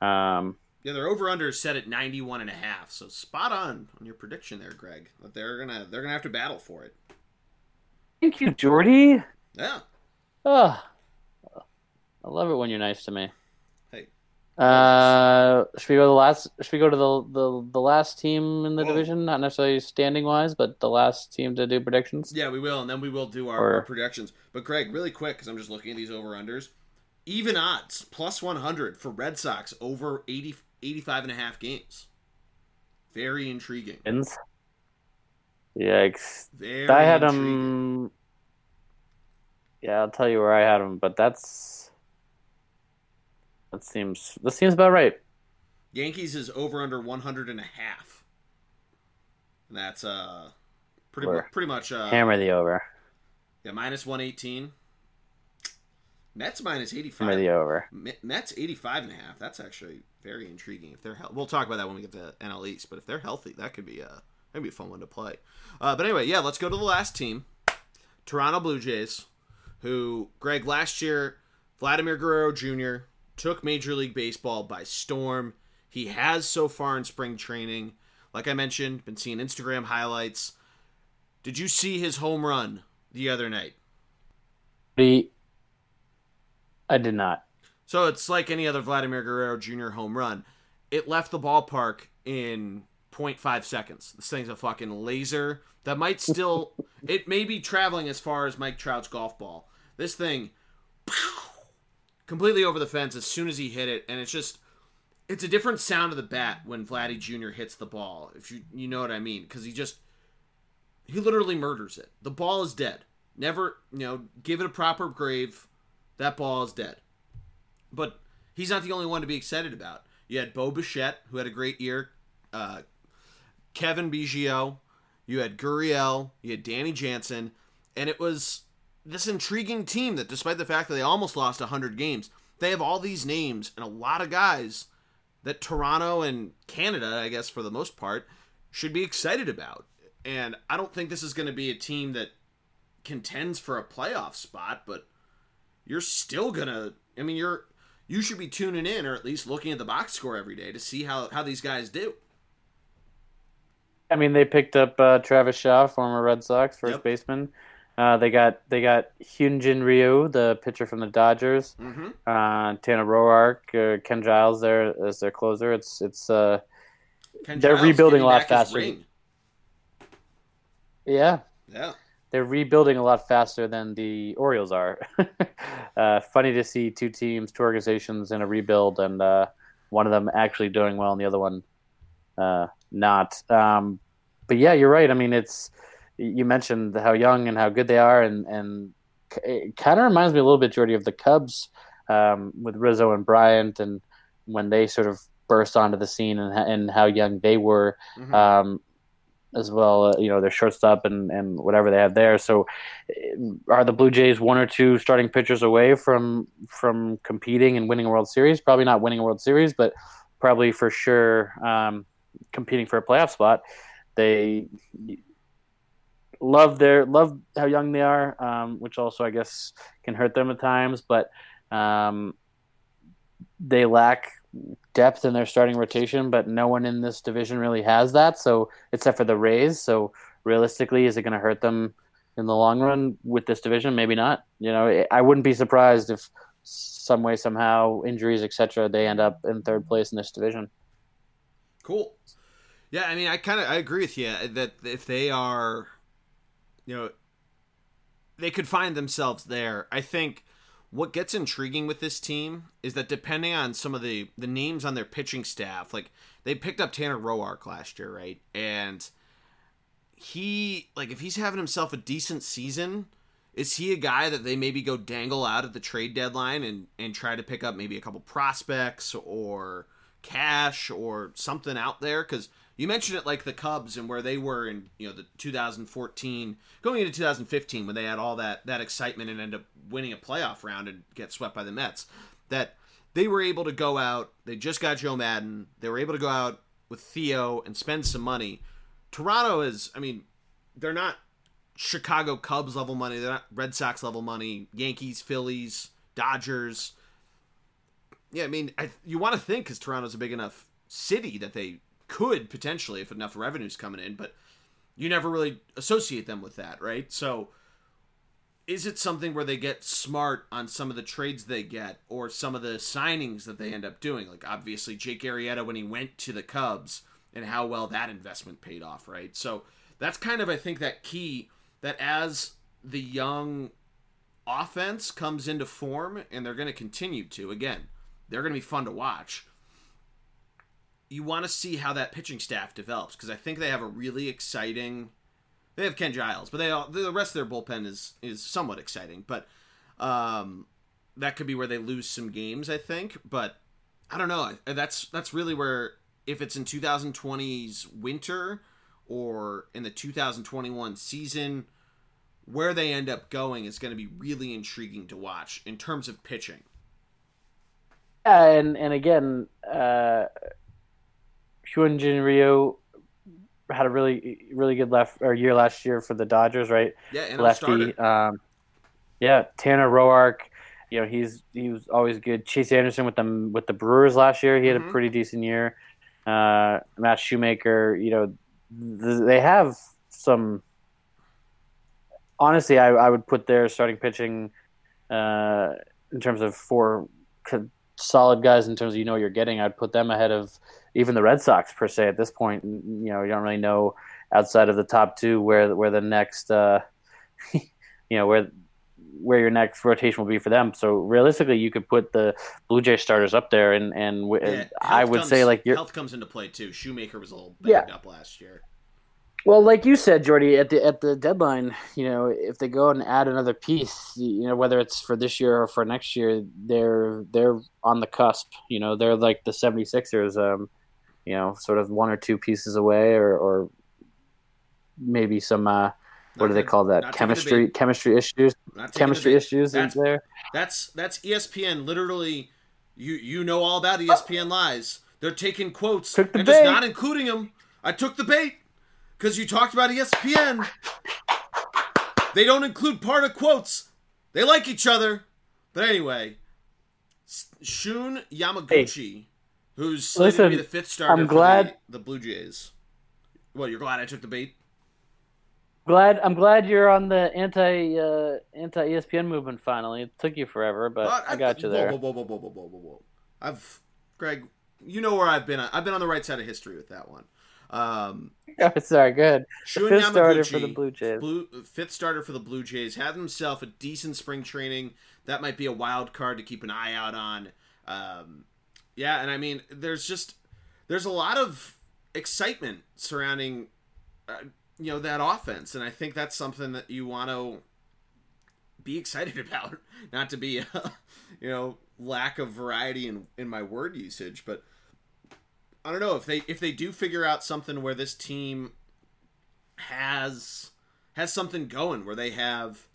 um, Yeah, their over under is set at 91 and a half, so spot on on your prediction there, Greg. That they're gonna they're gonna have to battle for it. thank you, Geordie. Yeah. Oh, I love it when you're nice to me. Uh, should we go to the last? Should we go to the the, the last team in the division? Not necessarily standing wise, but the last team to do predictions. Yeah, we will, and then we will do our, Or- our projections. But Greg, really quick, because I'm just looking at these over unders. Even odds, plus 100 for Red Sox over 80, 85 and a half games. Very intriguing. Yikes! Very I had them. Yeah, I'll tell you where I had them, but that's that seems this seems about right. Yankees is over under 100 and a half. And that's uh pretty Where? mu- pretty much uh Hammer the over. yeah, minus 118. Mets minus 85. Hammer the over. Me- Mets 85 and a half. That's actually very intriguing. If they're hel- we'll talk about that when we get to NL East, but if they're healthy, that could be a that'd be a fun one to play. Uh, but anyway, yeah, let's go to the last team, Toronto Blue Jays, who Greg last year, Vladimir Guerrero Jr. took Major League Baseball by storm. He has so far in spring training. Like I mentioned, been seeing Instagram highlights. Did you see his home run the other night? The I did not. So it's like any other Vladimir Guerrero Jr. home run. It left the ballpark in 0.5 seconds. This thing's a fucking laser that might still. it may be traveling as far as Mike Trout's golf ball. This thing, completely over the fence as soon as he hit it, and it's just. It's a different sound of the bat when Vladdy Jr. hits the ball, if you you know what I mean, because he just he literally murders it. The ball is dead. Never, you know, give it a proper grave. That ball is dead. But he's not the only one to be excited about. You had Bo Bichette, who had a great year. Uh, Cavan Biggio. You had Gurriel. You had Danny Jansen. And it was this intriguing team that, despite the fact that they almost lost 100 games, they have all these names and a lot of guys that Toronto and Canada, I guess for the most part, should be excited about. And I don't think this is going to be a team that contends for a playoff spot, but you're still gonna. I mean, you're you should be tuning in or at least looking at the box score every day to see how how these guys do. I mean, they picked up uh, Travis Shaw, former Red Sox first Yep. baseman. Uh, they got they got Hyunjin Ryu, the pitcher from the Dodgers. Mm-hmm. Uh, Tanner Roark, uh, Ken Giles there as their closer. It's it's uh They're rebuilding a lot faster. yeah Yeah, they're rebuilding a lot faster than the Orioles are. uh, funny to see two teams, two organizations in a rebuild, and uh, one of them actually doing well and the other one uh, not. Um, but yeah, you're right. I mean, it's you mentioned how young and how good they are, and and it kind of reminds me a little bit, Geordie, of the Cubs um, with Rizzo and Bryant, and when they sort of burst onto the scene and, and how young they were Mhm. um, as well. Uh, you know, their shortstop and, and whatever they have there. So, uh, are the Blue Jays one or two starting pitchers away from from competing and winning a World Series? Probably not winning a World Series, but probably for sure um, competing for a playoff spot. They love their love how young they are, um, which also I guess can hurt them at times, but. Um, they lack depth in their starting rotation, but no one in this division really has that. So, except for the Rays. So, realistically, is it going to hurt them in the long run with this division? Maybe not. You know, I wouldn't be surprised if some way, somehow, injuries, etc., they end up in third place in this division. Cool. Yeah, I mean, I kind of I agree with you that if they are, you know, they could find themselves there. I think what gets intriguing with this team is that depending on some of the the names on their pitching staff, like they picked up Tanner Roark last year, right? And he like if he's having himself a decent season, is he a guy that they maybe go dangle out at the trade deadline and and try to pick up maybe a couple prospects or cash or something out there because you mentioned it like the Cubs and where they were in you know the 2014 going into 2015 when they had all that that excitement and end up winning a playoff round and get swept by the Mets that they were able to go out they just got Joe Maddon they were able to go out with Theo and spend some money. Toronto is I mean they're not Chicago Cubs level money they're not Red Sox level money Yankees Phillies Dodgers. Yeah I mean I, you want to think because Toronto's a big enough city that they could potentially if enough revenue's coming in, but you never really associate them with that, right? So is it something where they get smart on some of the trades they get or some of the signings that they end up doing? Like obviously Jake Arrieta when he went to the Cubs and how well that investment paid off, right? So that's kind of I think that key that as the young offense comes into form and they're going to continue to again, they're going to be fun to watch you want to see how that pitching staff develops because I think they have a really exciting. They have Ken Giles, but they all, the rest of their bullpen is is somewhat exciting. But um, that could be where they lose some games, I think. But I don't know. That's that's really where if it's in 2020's winter or in the 2021 season, where they end up going is going to be really intriguing to watch in terms of pitching. Yeah, and and again, uh, Hyunjin Ryu had a really really good left or year last year for the Dodgers, right? Yeah, and lefty. Um, yeah, Tanner Roark. You know, he's he was always good. Chase Anderson with them with the Brewers last year, he had mm-hmm. a pretty decent year. Uh, Matt Shoemaker. You know, th- they have some. Honestly, I, I would put their starting pitching uh, in terms of four solid guys in terms of you know what you're getting. I'd put them ahead of even the Red Sox per se at this point. You know, you don't really know outside of the top two where where the next uh, you know where where your next rotation will be for them. So realistically, you could put the Blue Jay starters up there, and and yeah, I would comes, say like your health comes into play too. Shoemaker was a little banged yeah. up last year. Well, like you said, Geordie, at the at the deadline, you know, if they go and add another piece, you know, whether it's for this year or for next year, they're they're on the cusp. You know, they're like the 76ers, um, you know, sort of one or two pieces away, or or maybe some uh, what do they call that? Chemistry chemistry issues. Chemistry issues that's, there. That's that's ESPN. Literally, you you know all about ESPN lies. They're taking quotes and bait. just not including them. I took the bait because you talked about ESPN. They don't include part of quotes. They like each other. But anyway, Shun Yamaguchi, hey, who's listen, to be the fifth starter I'm glad, the, the, Blue Jays. Well, you're glad I took the bait? Glad I'm glad you're on the anti uh, anti ESPN movement finally. It took you forever, but I, I, got you there. Whoa, whoa, whoa, whoa, whoa, whoa, whoa, whoa. I've Greg, you know where I've been. I've been on the right side of history with that one. Um, oh, sorry, good. Fifth starter for the Blue Jays. Blue, fifth starter for the Blue Jays had himself a decent spring training. That might be a wild card to keep an eye out on. Um, yeah, and I mean, there's just there's a lot of excitement surrounding, uh, you know, that offense, and I think that's something that you want to be excited about. Not to be, you know, lack of variety in in my word usage, but I don't know if they if they do figure out something where this team has has something going where they have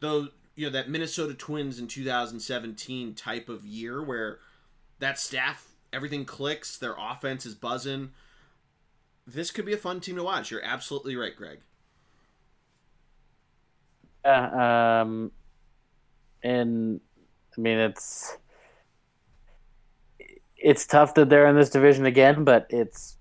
though you know that Minnesota Twins in 2017 type of year where that staff everything clicks, their offense is buzzing. This could be a fun team to watch. You're absolutely right, Greg. Yeah, um, and I mean it's it's tough that they're in this division again, but it's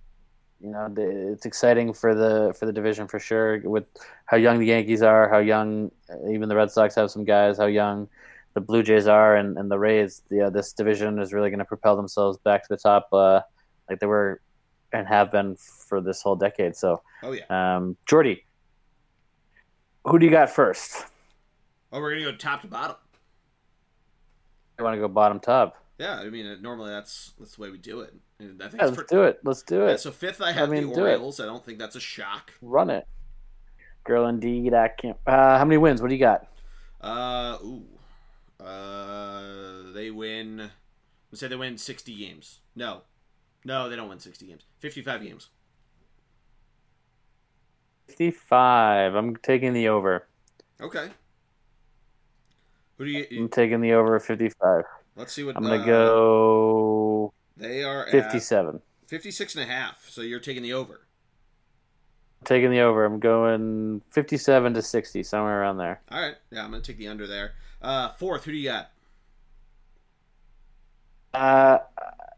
you know it's exciting for the for the division for sure. With how young the Yankees are, how young even the Red Sox have some guys, how young the Blue Jays are, and, and the Rays. The, uh, this division is really going to propel themselves back to the top, uh, like they were and have been for this whole decade. So, oh yeah, um, Geordie, who do you got first? Oh, we're gonna go top to bottom. You want to go bottom top? Yeah, I mean, normally that's that's the way we do it. And I think Yeah, let's do it. Let's do Yeah, it. so fifth, I have mean, the. Orioles. I don't think that's a shock. Run it. Girl, indeed, I can't. Uh, how many wins? What do you got? Uh, ooh, uh, they win. Let's say they win sixty games. No, no, they don't win sixty games. Fifty-five games. 55. I'm taking the over. Okay. Who do you? I'm taking the over 55. Let's see what. I'm going uh, to go They are at 57. 56 and a half. So you're taking the over. taking the over. I'm going 57 to 60, somewhere around there. All right. Yeah, I'm gonna take the under there. Uh, fourth. Who do you got? Uh,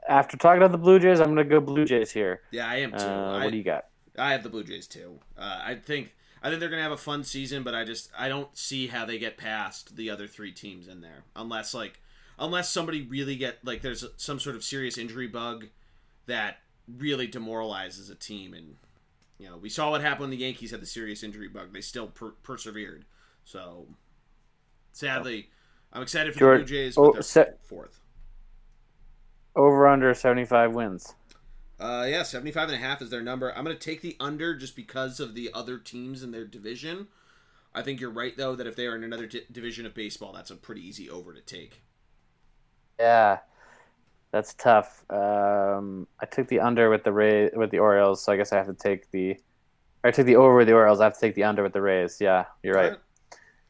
after talking about the Blue Jays, I'm going to go Blue Jays here. Yeah, I am too. Uh, I, what do you got? I have the Blue Jays too. Uh, I think I think they're gonna have a fun season, but I just I don't see how they get past the other three teams in there unless like unless somebody really get like there's some sort of serious injury bug that really demoralizes a team and you know we saw what happened when the Yankees had the serious injury bug. They still per- persevered. So sadly, I'm excited for George- the Blue Jays, oh, but they're se- fourth. Over under 75 wins. Uh, yeah, 75 and a half is their number. I'm going to take the under just because of the other teams in their division. I think you're right, though, that if they are in another di- division of baseball, that's a pretty easy over to take. Yeah, that's tough. Um, I took the under with the Ray with the Orioles, so I guess I have to take the. I took the over with the Orioles. I have to take the under with the Rays. Yeah, you're right.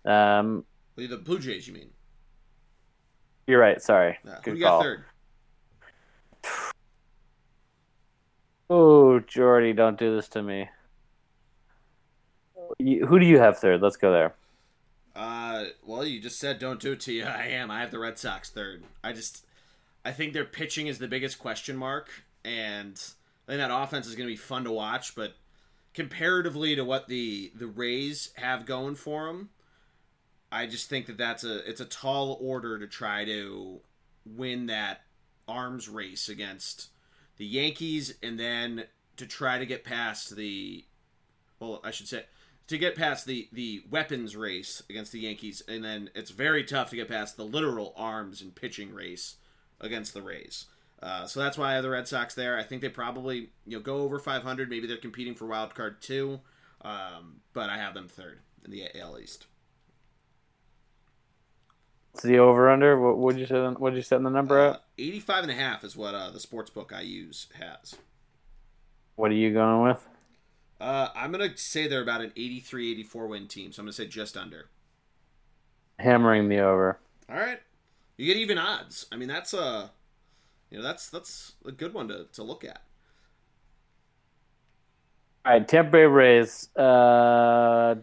Um, the Blue Jays, you mean? you're right. Sorry. Yeah. Who Good got call. third? Oh, Geordie, don't do this to me. Who do you have third? Let's go there. Uh, well, you just said don't do it to you. I am. I have the Red Sox third. I just, I think their pitching is the biggest question mark, and I think that offense is going to be fun to watch. But comparatively to what the the Rays have going for them, I just think that that's a it's a tall order to try to win that arms race against the Yankees, and then to try to get past the, well, I should say to get past the the weapons race against the Yankees, and then it's very tough to get past the literal arms and pitching race against the Rays. Uh, so that's why I have the Red Sox there. I think they probably you know go over 500. Maybe they're competing for wild card two, um, but I have them third in the AL East. It's the over under. What would you say? What did you set the number Uh, at? 85 and a half is what uh, the sports book I use has. What are you going with? Uh, I'm gonna say they're about an 83, 84 win team. So I'm gonna say just under. Hammering the over. All right, you get even odds. I mean, that's a, you know, that's that's a good one to, to look at. All right, Tampa Bay Rays. Uh,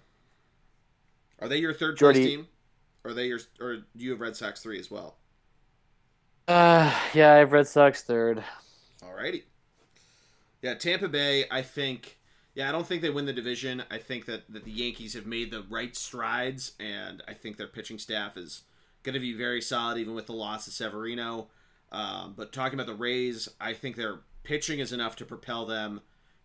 Are they your third Geordie- place team? Or are they your or do you have Red Sox three as well? uh, yeah, I have Red Sox third. Alrighty. Yeah, Tampa Bay, I think yeah, I don't think they win the division. I think that, that the Yankees have made the right strides and I think their pitching staff is gonna be very solid even with the loss of Severino. Um, but talking about the Rays, I think their pitching is enough to propel them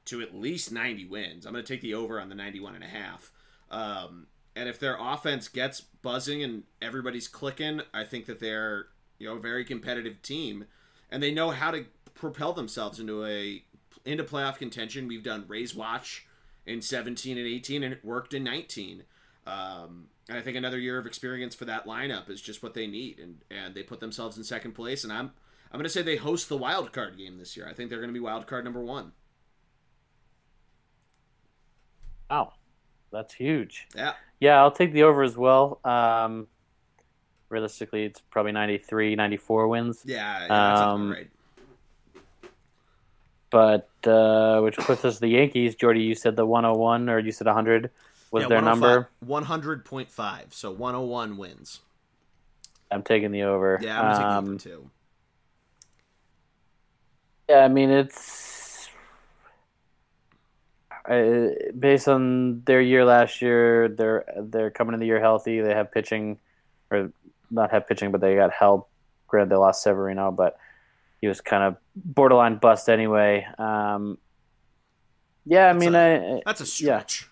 to at least 90 wins. I'm going to take the over on the 91 and a half. Um, and if their offense gets buzzing and everybody's clicking, I think that they're you know a very competitive team, and they know how to propel themselves into a into playoff contention. We've done Rays Watch in 17 and 18, and it worked in 19. Um, and I think another year of experience for that lineup is just what they need, and and they put themselves in second place. And I'm I'm going to say they host the wild card game this year. I think they're going to be wild card number one. Wow, that's huge. Yeah. Yeah, I'll take the over as well. Um, realistically, it's probably 93, 94 wins. Yeah, yeah Um, right. But uh, which puts us the Yankees. Jordy, you said the 101 or you said 100 was Yeah, their number. 100.5, so 101 wins. I'm taking the over. Yeah, I'm going to the Um, over too. Yeah, I mean it's uh, based on their year last year. They're they're coming in the year healthy. They have pitching, or not have pitching, but they got help. Granted, they lost Severino, but he was kind of borderline bust anyway. Um, yeah, I That's mean, a- I, That's a yeah. stretch.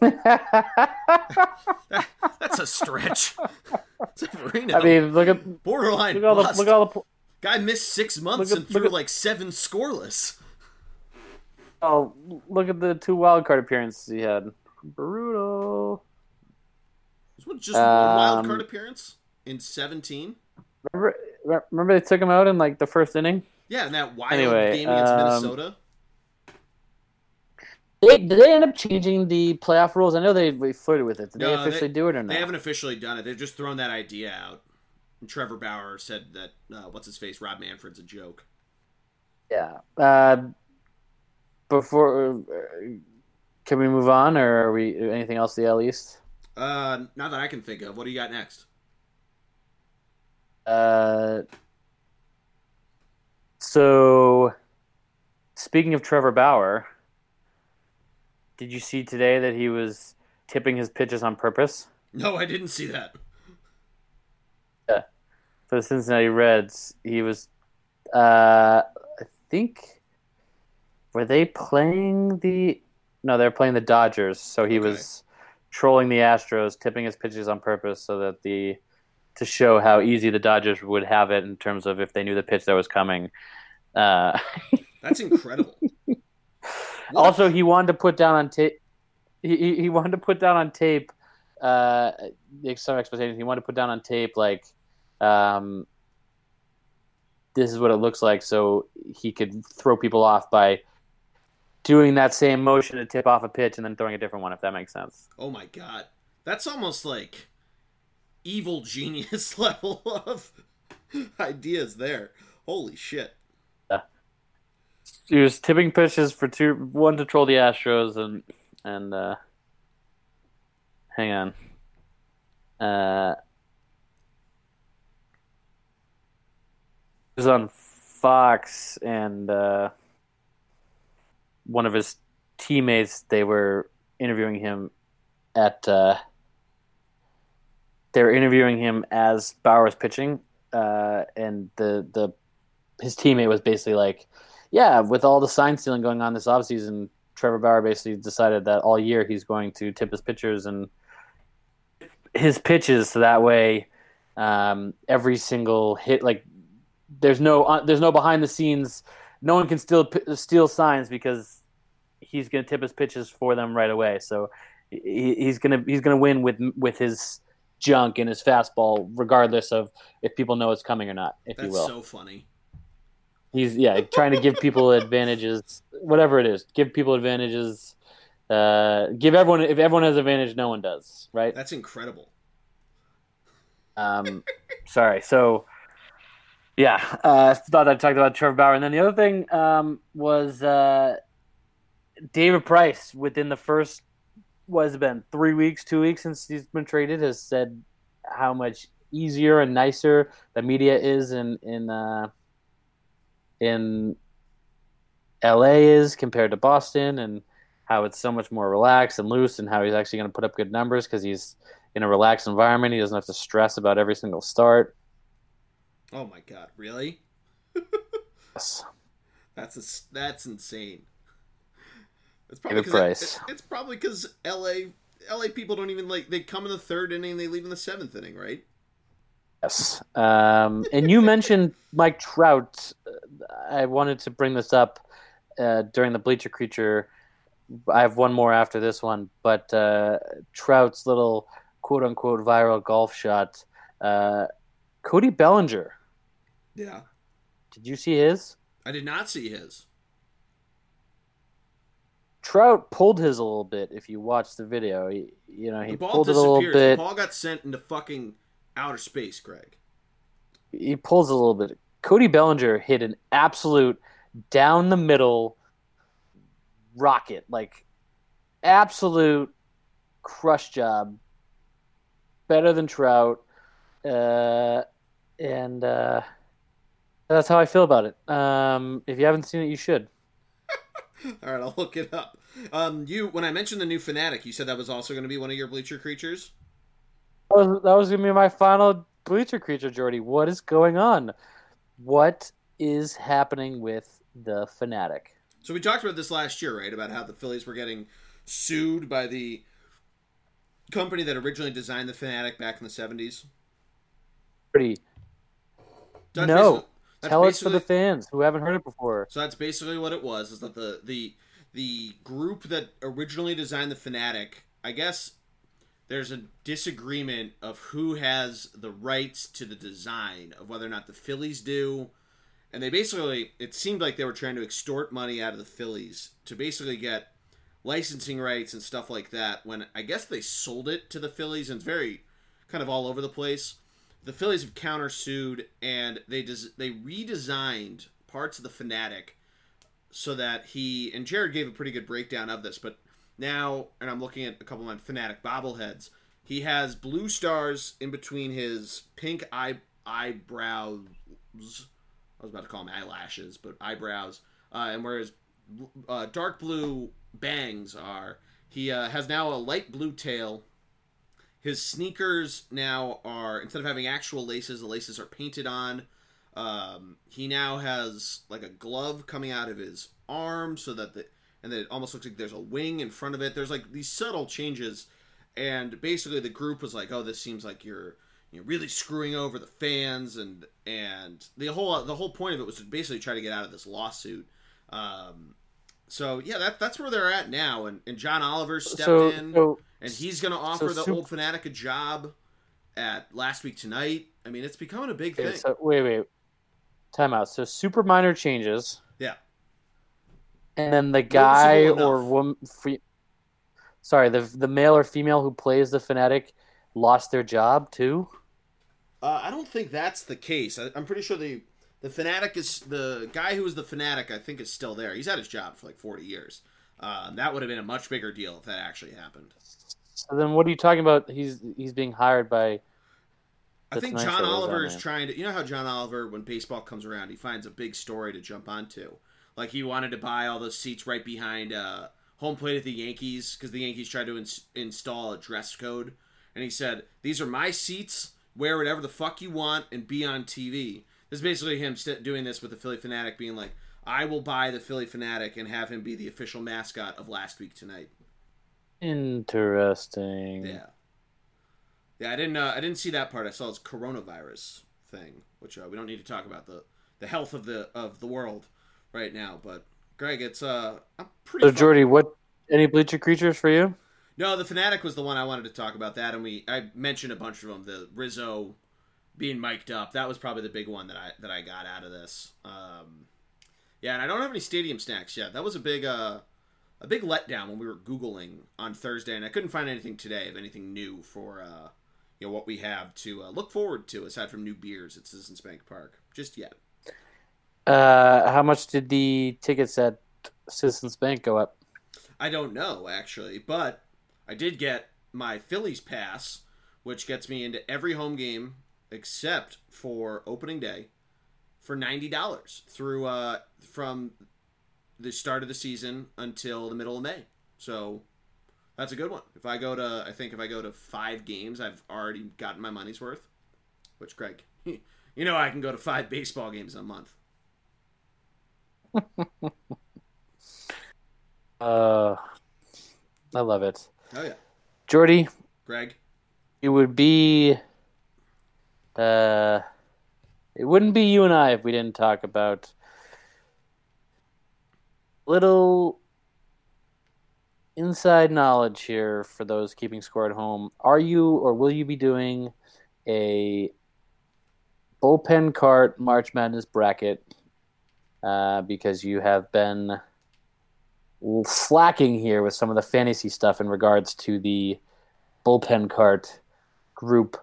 That's a stretch. Severino. I mean, look at borderline look at all the bust. look at all the Guy missed six months at- and threw at- like seven scoreless. oh look at the two wild card appearances he had. Brutal. This was just one wild Um, card appearance in 17. Remember, remember they took him out in like the first inning. Yeah, and that wild Anyway, game against um, Minnesota. They, did they end up changing the playoff rules? I know they, they flirted with it. Did No, they they- officially do it or not? They haven't officially done it. They've just thrown that idea out. And Trevor Bauer said that uh, what's his face, Rob Manfred's a joke. Yeah. Uh, before, uh, can we move on, or are we anything else? The L East. Uh, not that I can think of. What do you got next? Uh, so, speaking of Trevor Bauer, did you see today that he was tipping his pitches on purpose No, I didn't see that. Yeah. For the Cincinnati Reds? He was, uh, I think, were they playing the? No, they're playing the Dodgers. So he Okay. was trolling the Astros, tipping his pitches on purpose so that the to show how easy the Dodgers would have it in terms of if they knew the pitch that was coming. Uh, That's incredible. Also, he wanted to put down on tape. He, he wanted to put down on tape. Uh, some expectations. He wanted to put down on tape like, um, this is what it looks like, so he could throw people off by doing that same motion to tip off a pitch and then throwing a different one. If that makes sense. oh my god, that's almost like evil genius level of ideas there. Holy shit! He was tipping pitches for two, one to troll the Astros and and uh, hang on. Uh, was on Fox and uh, one of his teammates. They were interviewing him at. Uh, they were interviewing him as Bauer was pitching, uh, and the the his teammate was basically like, "Yeah, with all the sign stealing going on this offseason, Trevor Bauer basically decided that all year he's going to tip his pitchers and his pitches so that way um, every single hit like there's no uh, there's no behind the scenes no one can steal steal signs because he's going to tip his pitches for them right away. So he, he's going to he's going to win with with his junk in his fastball regardless of if people know it's coming or not if That's you will so funny. He's yeah trying to give people advantages, whatever it is. Give people advantages. Uh, give everyone if everyone has advantage, no one does, right? That's incredible. Um, sorry. So yeah, uh, thought I talked about Trevor Bauer, and then the other thing um, was uh, David Price. Within the first, what has it been three weeks, two weeks since he's been traded, has said how much easier and nicer the media is in in uh, in LA is compared to Boston, and how it's so much more relaxed and loose, and how he's actually going to put up good numbers because he's in a relaxed environment. He doesn't have to stress about every single start. Oh my god, really? Yes. That's a, that's insane. It's probably David Price. It, it's probably because L.A. L.A. people don't even like they come in the third inning, they leave in the seventh inning, right? Yes. Um, and you mentioned Mike Trout. I wanted to bring this up uh, during the Bleacher Creature. I have one more after this one, but uh, Trout's little quote unquote viral golf shot. Uh, Cody Bellinger. Yeah. Did you see his? I did not see his. Trout pulled his a little bit. If you watch the video, he, you know he pulled it a little disappears. The bit. ball got sent into fucking outer space, Greg. he pulls a little bit. Cody Bellinger hit an absolute down the middle rocket, like absolute crush job. Better than Trout, uh, and uh, that's how I feel about it. Um, if you haven't seen it, you should. All right, I'll look it up. Um, you when I mentioned the new Phanatic, you said that was also going to be one of your bleacher creatures. That was, that was gonna be my final bleacher creature, Jordy. What is going on? What is happening with the Phanatic? So we talked about this last year, right? About how the Phillies were getting sued by the company that originally designed the Phanatic back in the seventies? Pretty. No. basically- that's Tell us for the fans who haven't heard it before. So that's basically what it was. Is that the the the group that originally designed the Phanatic? I guess there's a disagreement of who has the rights to the design of whether or not the Phillies do. And they basically, it seemed like they were trying to extort money out of the Phillies to basically get licensing rights and stuff like that. When I guess they sold it to the Phillies, and it's very kind of all over the place. The Phillies have countersued, and they des- they redesigned parts of the Phanatic so that he and Jared gave a pretty good breakdown of this. But now, and I'm looking at a couple of my Phanatic bobbleheads. He has blue stars in between his pink eye eyebrows. I was about to call them eyelashes, but eyebrows. Uh, and where his uh, dark blue bangs are, he uh, has now a light blue tail. His sneakers now are instead of having actual laces, the laces are painted on. Um, he now has like a glove coming out of his arm, so that the and then it almost looks like there's a wing in front of it. There's like these subtle changes, and basically the group was like, "Oh, this seems like you're you really screwing over the fans," and and the whole the whole point of it was to basically try to get out of this lawsuit. Um, so yeah, that that's where they're at now, and, and John Oliver stepped So, in, so and he's going to offer the Sup- old Phanatic a job at last week tonight. I mean, it's becoming a big thing. so wait, wait. Time out. So super minor changes. Yeah. And then the guy or woman, fe- sorry, the the male or female who plays the Phanatic lost their job too. Uh, I don't think that's the case. I, I'm pretty sure the the Phanatic is the guy who was the Phanatic. I think is still there. He's had his job for like 40 years. Um, that would have been a much bigger deal if that actually happened. So then, what are you talking about? He's he's being hired by. I think John Oliver is trying to. You know how John Oliver, when baseball comes around, he finds a big story to jump onto. Like he wanted to buy all those seats right behind uh, home plate at the Yankees because the Yankees tried to ins- install a dress code, and he said, "These are my seats. Wear whatever the fuck you want and be on TV." This is basically him st- doing this with the Phillie Phanatic, being like, "I will buy the Phillie Phanatic and have him be the official mascot of last week tonight." Interesting. Yeah. Yeah, I didn't. Uh, I didn't see that part. I saw his coronavirus thing, which uh, we don't need to talk about the the health of the of the world right now. But Greg, it's uh, I'm pretty. So Jordy, what any bleacher creatures for you? no, the Phanatic was the one I wanted to talk about. That, and we I mentioned a bunch of them. The Rizzo being mic'd up. That was probably the big one that I that I got out of this. Um, yeah, and I don't have any stadium snacks yet. That was a big uh a big letdown when we were googling on Thursday, and I couldn't find anything today of anything new for uh you know what we have to uh, look forward to aside from new beers at Citizens Bank Park just yet. Uh, how much did the tickets at Citizens Bank go up? I don't know actually, but I did get my Phillies pass, which gets me into every home game except for opening day for ninety dollars through uh from the start of the season until the middle of May. So that's a good one. If I go to I think if I go to five games, I've already gotten my money's worth. Which Greg, you know I can go to five baseball games a month. Uh, I love it, Oh yeah. Jordy. Greg. It would be. Uh, it wouldn't be you and I if we didn't talk about little inside knowledge here for those keeping score at home. Are you or will you be doing a bullpen cart March Madness bracket? Uh, because you have been slacking here with some of the fantasy stuff in regards to the bullpen cart group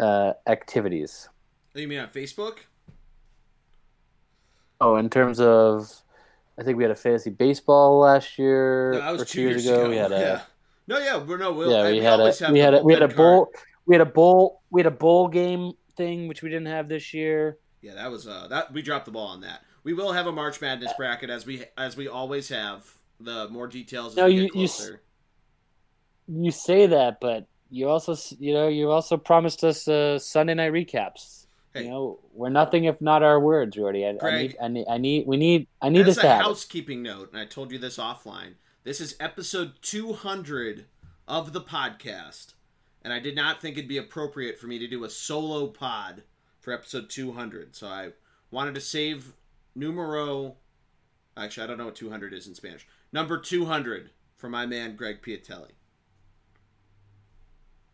uh, activities. Oh, you mean on Facebook? Oh, in terms of, I think we had a fantasy baseball last year No, that was or two years ago. We had a yeah. No, yeah, we're no. We'll, yeah, I- we had a we had a we had a bowl card. we had a bowl we had a bowl game thing which we didn't have this year. Yeah, that was uh that we dropped the ball on that. We will have a March Madness bracket as we as we always have. The more details as No, we you- get you closer. You say that, but you also you know you also promised us uh, Sunday night recaps. Hey. You know we're nothing if not our word, Jordy. I, I need I need I need we need I need this a to housekeeping note, and I told you this offline. This is episode two hundred of the podcast, and I did not think it'd be appropriate for me to do a solo pod for episode 200. So I wanted to save numero. Actually, I don't know what 200 is in Spanish. Number 200 for my man Greg Piatelli.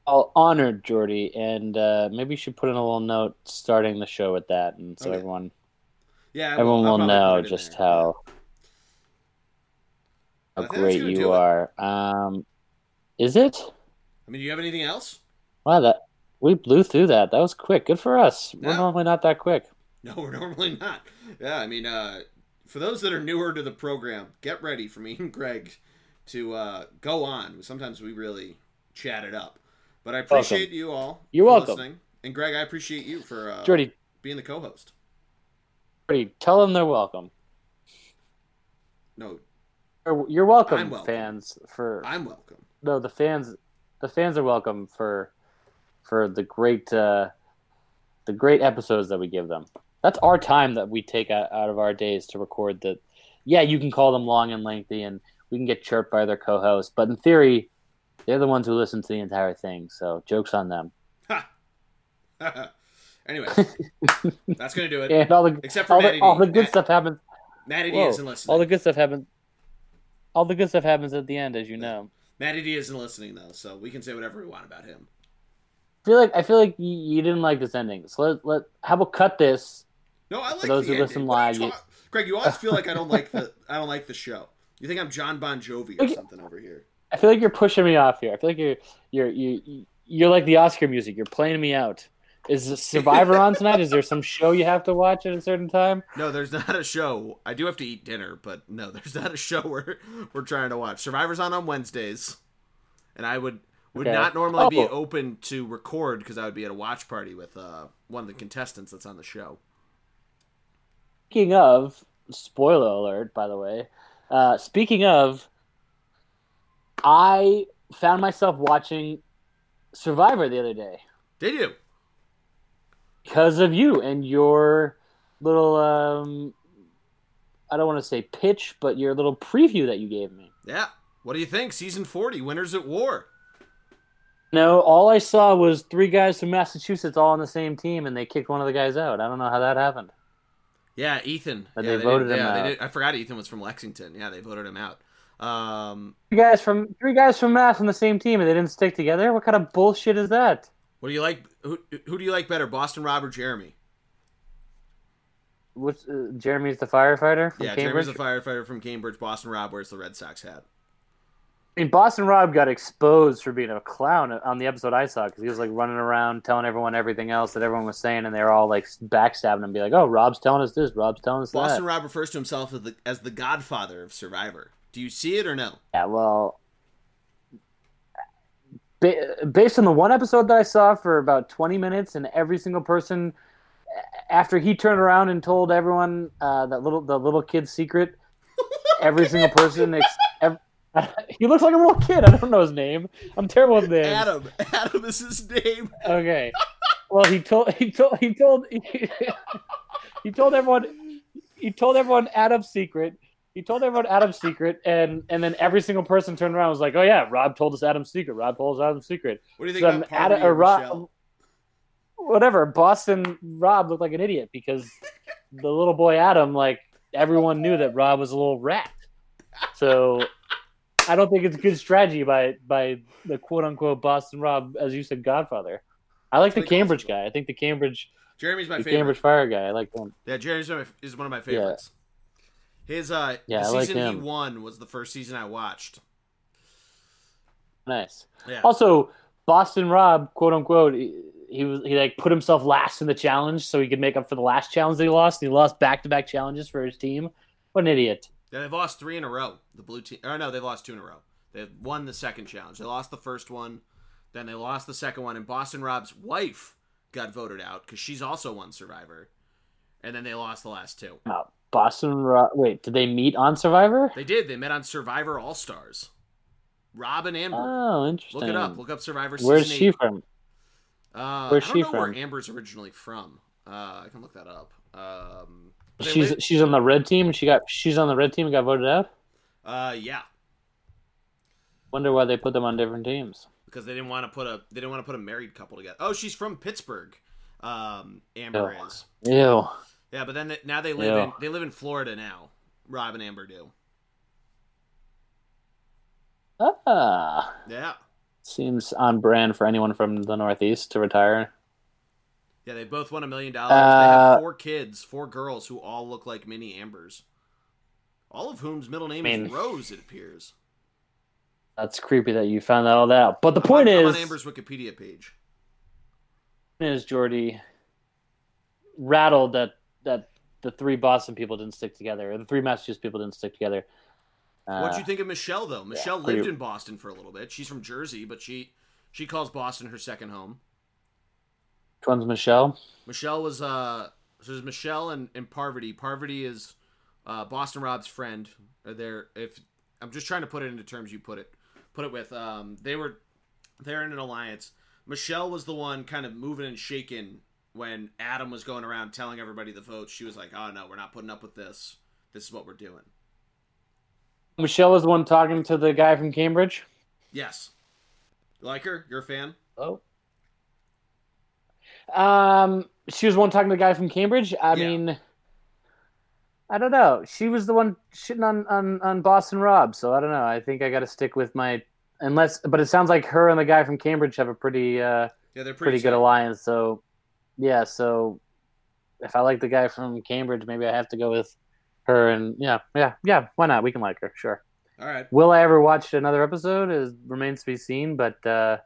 All honored, Geordie, and uh, maybe you should put in a little note starting the show with that, and so Okay. everyone Yeah, everyone I'll will know put it in just there. how how great you it. are. Um, is it? I mean, do you have anything else? Wow, that we blew through that. That was quick. Good for us. We're normally not that quick. No, we're normally not. Yeah, I mean, uh, for those that are newer to the program, get ready for me and Greg to uh, go on. Sometimes we really chat it up. But I appreciate you all. You're welcome. Listening. And Greg, I appreciate you for uh, Geordie, being the co-host. Geordie, tell them they're welcome. No, You're, welcome, welcome. fans. For I'm welcome. no, the fans, the fans are welcome for for the great uh, the great episodes that we give them. That's our time that we take out, out of our days to record That Yeah, you can call them long and lengthy, and we can get chirped by their co-hosts, but in theory, they're the ones who listen to the entire thing. So jokes on them. anyway, that's gonna do it. And all the Except for all the, all the good Matt- stuff happens. Matty D Whoa, isn't listening. all the good stuff happens. All the good stuff happens at the end, as you know. Matty D isn't listening though, so we can say whatever we want about him. I feel like I feel like you, you didn't like this ending. So let let how about cut this? No, I like those the who ending. listen What are you live, you- Greg, you always feel like I don't like the I don't like the show. You think I'm John Bon Jovi or Okay. something over here. I feel like you're pushing me off here. I feel like you're you're you you're like the Oscar music. You're playing me out. Is Survivor on tonight? Is there some show you have to watch at a certain time? No, there's not a show. I do have to eat dinner, but no, there's not a show we're we're trying to watch. Survivor's on on Wednesdays, and I would would Okay. not normally be Oh. open to record because I would be at a watch party with uh, one of the contestants that's on the show. Speaking of, spoiler alert, by the way. Uh, speaking of, I found myself watching Survivor the other day. Did you? because of you and your little um I don't want to say pitch, but your little preview that you gave me. Yeah. What do you think? Season forty, Winners at War. No, all I saw was three guys from Massachusetts all on the same team, and they kicked one of the guys out. I don't know how that happened. Yeah, Ethan. But yeah, they voted did, him yeah, out. They did. I forgot Ethan was from Lexington. Yeah, they voted him out. Um, Three guys from three guys from Mass on the same team, and they didn't stick together. What kind of bullshit is that? what do you like? Who, who do you like better, Boston Rob or Jeremy? What's uh, Jeremy's the firefighter from yeah, Cambridge? Jeremy's a firefighter from Cambridge. Boston Rob wears the Red Sox hat. I mean, Boston Rob got exposed for being a clown on the episode I saw because he was like running around telling everyone everything else that everyone was saying, and they were all like backstabbing him, be like, "Oh, Rob's telling us this, Rob's telling us Boston that." Boston Rob refers to himself as the as the Godfather of Survivor. Do you see it or no? Yeah, well, ba- based on the one episode that I saw for about twenty minutes, and every single person after he turned around and told everyone uh, that little the little kid's secret, every single person. Ex- ev- he looks like a little kid. I don't know his name. I'm terrible with names. Adam. Adam is his name. Okay. Well, he told he told he told he, told everyone he told everyone Adam's secret. He told everyone Adam's secret, and and then every single person turned around and was like, "Oh yeah, Rob told us Adam's secret. Rob told us Adam's secret." What do you think So about Adam, or or Rob, whatever. Boston Rob looked like an idiot because the little boy Adam, like everyone knew that Rob was a little rat. So I don't think it's a good strategy by by the quote unquote Boston Rob, as you said, Godfather. I like the Cambridge guy. I think the Cambridge Jeremy's my favorite. Cambridge Fire guy. I like him. Yeah, Jeremy's my, is one of my favorites. His uh, Yeah, the I like season he won was the first season I watched. Nice. Yeah. Also, Boston Rob, quote unquote, he, he was he like put himself last in the challenge so he could make up for the last challenge that he lost. He lost back to back challenges for his team. What an idiot! Yeah, they've lost three in a row. The blue team. Or no, they've lost two in a row. They won the second challenge. They lost the first one, then they lost the second one, and Boston Rob's wife got voted out because she's also one Survivor, and then they lost the last two. Uh, Boston. Wait, did they meet on Survivor? They did. They met on Survivor All Stars. Robin and Amber. Oh, interesting. Look it up. Look up Survivor. Where's she eight. from? Uh, where's I don't she know where from? Amber's originally from. Uh, I can look that up. Um, She's live- she's on the red team she got she's on the red team and got voted out. uh, yeah. Wonder why they put them on different teams. because they didn't want to put a they didn't want to put a married couple together. Oh, she's from Pittsburgh. Um, Amber Oh. is. Ew. Yeah, but then they, now they live Yeah. in they live in Florida now. Rob and Amber do. Ah, Yeah, seems on brand for anyone from the Northeast to retire. yeah. They both won a million dollars. They have Uh, four kids, four girls who all look like mini Ambers. All of whom's middle name I mean- is Rose. It appears. That's creepy that you found all that out. But the I'm point on, I'm is, on Amber's Wikipedia page. is Geordie rattled that that the three Boston people didn't stick together, or the three Massachusetts people didn't stick together. Uh, what do you think of Michelle though? Michelle pretty- lived in Boston for a little bit. She's from Jersey, but she she calls Boston her second home. Which one's Michelle? Michelle was uh so there's Michelle and, and Parvati. Parvati is uh Boston Rob's friend. There, if I'm just trying to put it into terms you put it put it with. Um they were they're in an alliance. Michelle was the one kind of moving and shaking when Adam was going around telling everybody the vote, She was like, Oh no, we're not putting up with this. This is what we're doing. Michelle was the one talking to the guy from Cambridge. Yes. You like her? You're a fan? Oh. Um, she was the one talking to the guy from Cambridge. I Yeah. mean, I don't know. She was the one shitting on, on, on Boston Rob, so I don't know. I think I got to stick with my unless. But it sounds like her and the guy from Cambridge have a pretty uh Yeah, they're pretty pretty, good alliance. So yeah, so if I like the guy from Cambridge, maybe I have to go with her. And yeah, yeah, yeah. Why not? We can like her, sure. All right. Will I ever watch another episode? Is remains to be seen. But uh,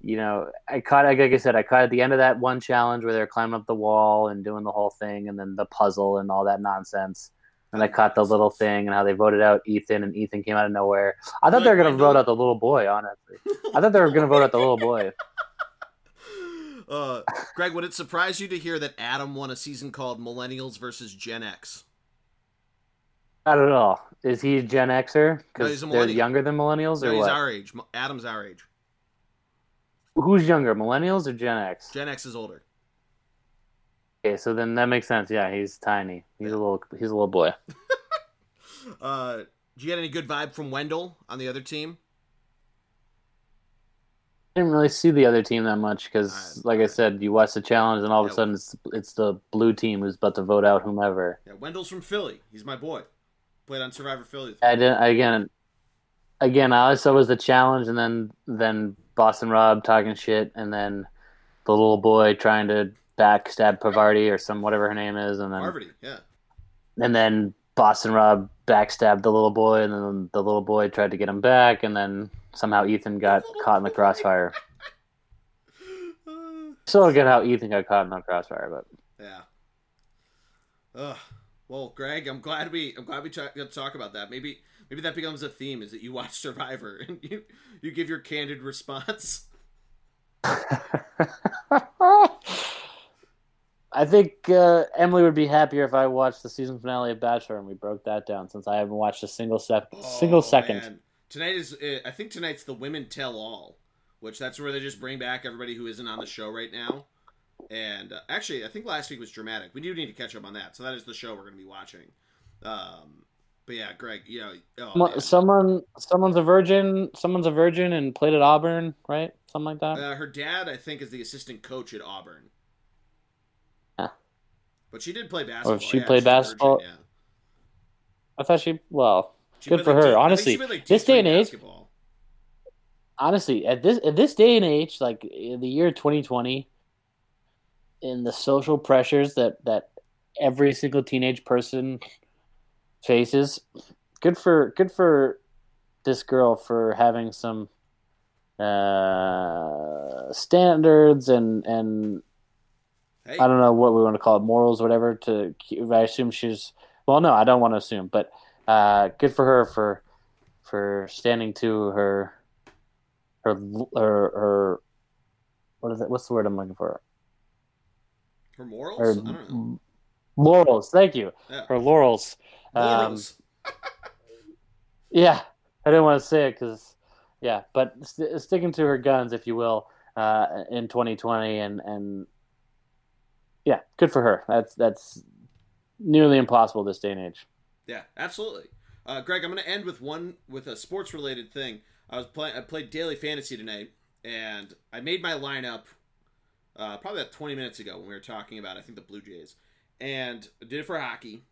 you know, I caught like I said, I caught at the end of that one challenge where they're climbing up the wall and doing the whole thing, and then the puzzle and all that nonsense. And I caught the little thing and how they voted out Ethan, and Ethan came out of nowhere. I thought they were going to vote out the little boy. Honestly, I thought they were going to vote out the little boy. Uh, Greg, would it surprise you to hear that Adam won a season called Millennials versus Gen X? I don't know. Is he a Gen Xer? No, Because a they're younger than millennials, No, or he's what? our age. Adam's our age. Who's younger, millennials or Gen X? Gen X is older. Okay, so then that makes sense. Yeah, he's tiny. He's a little. He's a little boy. Uh, did you get any good vibe from Wendell on the other team? Didn't really see the other team that much because, like I said, you watch the challenge, and all of a sudden it's it's the blue team who's about to vote out whomever. Yeah, Wendell's from Philly. He's my boy. Played on Survivor Philly. I didn't again. Again, I saw was the challenge, and then then Boston Rob talking shit, and then the little boy trying to backstab Pavarti or some whatever her name is, and then Parvati, yeah. and then Boston Rob backstabbed the little boy, and then the little boy tried to get him back, and then somehow Ethan got caught in the crossfire. Still don't get how Ethan got caught in the crossfire, but yeah. Ugh. Well, Greg, I'm glad we I'm glad we got to talk about that. Maybe maybe that becomes a theme: is that you watch Survivor and you you give your candid response. I think uh, Emily would be happier if I watched the season finale of Bachelor and we broke that down, since I haven't watched a single sec- single Oh, second. man. Tonight is uh, I think tonight's the Women Tell All, which that's where they just bring back everybody who isn't on the show right now. And uh, actually, I think last week was dramatic. We do need to catch up on that. So that is the show we're going to be watching. Um, but yeah, Greg, you know, oh, Someone, someone's a virgin. Someone's a virgin and played at Auburn, right? Something like that. Uh, her dad, I think, is the assistant coach at Auburn. Yeah. But she did play basketball. she yeah, played a virgin, basketball? yeah. I thought she. Well, She Good for like, her. Honestly, like, this day and age- honestly, at this at this day and age, like in the year 2020, in the social pressures that that every single teenage person faces, good for good for this girl for having some uh, standards and and Hey, I don't know what we want to call it, morals, whatever. To I assume she's well, no, I don't want to assume, but uh, good for her for for standing to her her her her what is it? What's the word I'm looking for? her morals? Her I don't know. laurels. Thank you. Yeah. Her laurels. Um, yeah, I didn't want to say it because yeah, but st- sticking to her guns, if you will, uh, in 2020, and and yeah, good for her. That's that's nearly impossible this day and age. Yeah, absolutely. Uh, Greg, I'm going to end with one with a sports related thing. I was playing. I played daily fantasy tonight, and I made my lineup uh, probably about 20 minutes ago when we were talking about I think the Blue Jays, and I did it for hockey.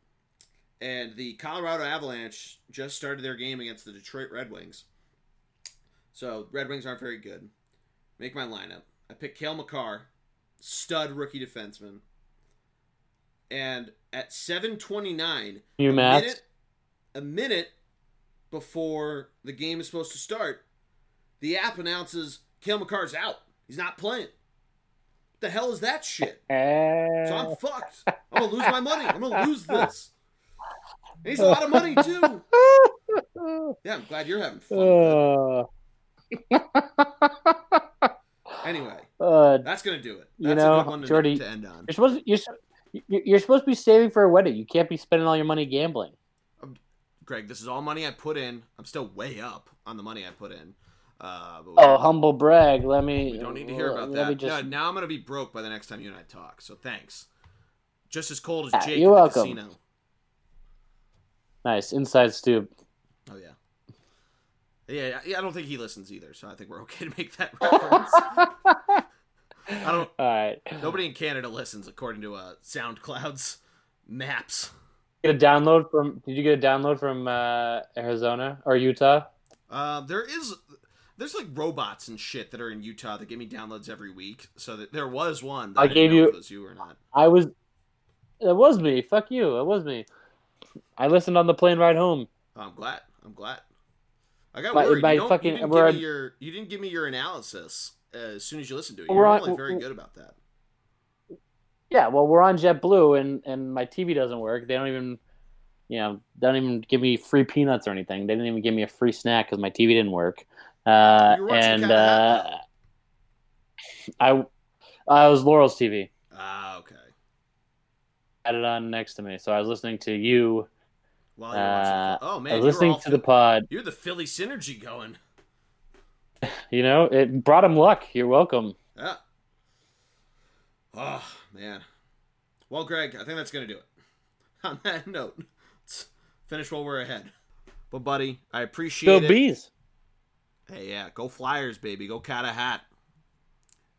And the Colorado Avalanche just started their game against the Detroit Red Wings. So Red Wings aren't very good. Make my lineup. I picked Cale Makar, stud rookie defenseman. And at 7:29, You a Matt. minute, a minute before the game is supposed to start, the app announces Cale Makar's out. He's not playing. What the hell is that shit? So I'm fucked. I'm gonna lose my money. I'm gonna lose this. And he's a lot of money too. Yeah, I'm glad you're having fun. Uh, Anyway, uh, that's gonna do it. You know, a good one to, Geordie- to end on. you're supposed to, you're, s- you- you're supposed to be saving for a wedding. You can't be spending all your money gambling. Greg, this is all money I put in. I'm still way up on the money I put in. Uh, we- Oh, humble brag. Let me. We don't need to hear about let that. just- No, now I'm gonna be broke by the next time you and I talk. So thanks. Just as cold as Ah, Jake you're at the welcome. casino. Nice inside stoop. Oh yeah. Yeah, yeah, I don't think he listens either, so I think we're okay to make that reference. I don't. All right. Nobody in Canada listens, according to uh, SoundCloud's maps. Get a download from? Did you get a download from uh, Arizona or Utah? Uh, there is, there's like robots and shit that are in Utah that give me downloads every week. So that there was one. That I I, gave you- was you or not. I was. It was me. Fuck you. It was me. I listened on the plane ride home. Oh, I'm glad. I'm glad. I got My- worried. my you, fucking- you didn't give me your you didn't give me your analysis uh, as soon as you listen to it. We're You're on- very good about that. Yeah, well, we're on JetBlue, and and my TV doesn't work. They don't even, you know, they don't even give me free peanuts or anything. They didn't even give me a free snack because my TV didn't work. Uh, You were watching and uh, I, I was Laurel's TV. Ah, okay. Had it on next to me, so I was listening to you. While you're watching, Uh, oh I man, was listening to the pod. You're the Philly synergy going. You know, it brought him luck. You're welcome. Yeah. Oh man. Well, Greg, I think that's gonna do it. On that note, let's finish while we're ahead. But buddy, I appreciate Go it. Go bees. Hey, yeah, go Flyers, baby. Go cat a hat.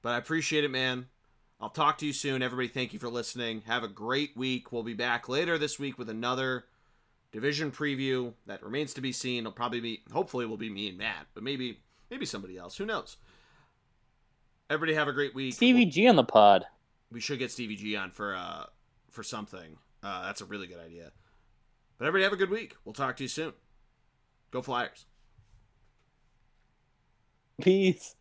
But I appreciate it, man. I'll talk to you soon. Everybody, thank you for listening. Have a great week. We'll be back later this week with another division preview that remains to be seen. It'll probably be, hopefully, it will be me and Matt, but maybe, maybe somebody else. Who knows? Everybody, have a great week. Stevie G on the pod. We should get Stevie G on for uh for something. Uh, that's a really good idea. But everybody, have a good week. We'll talk to you soon. Go Flyers. Peace.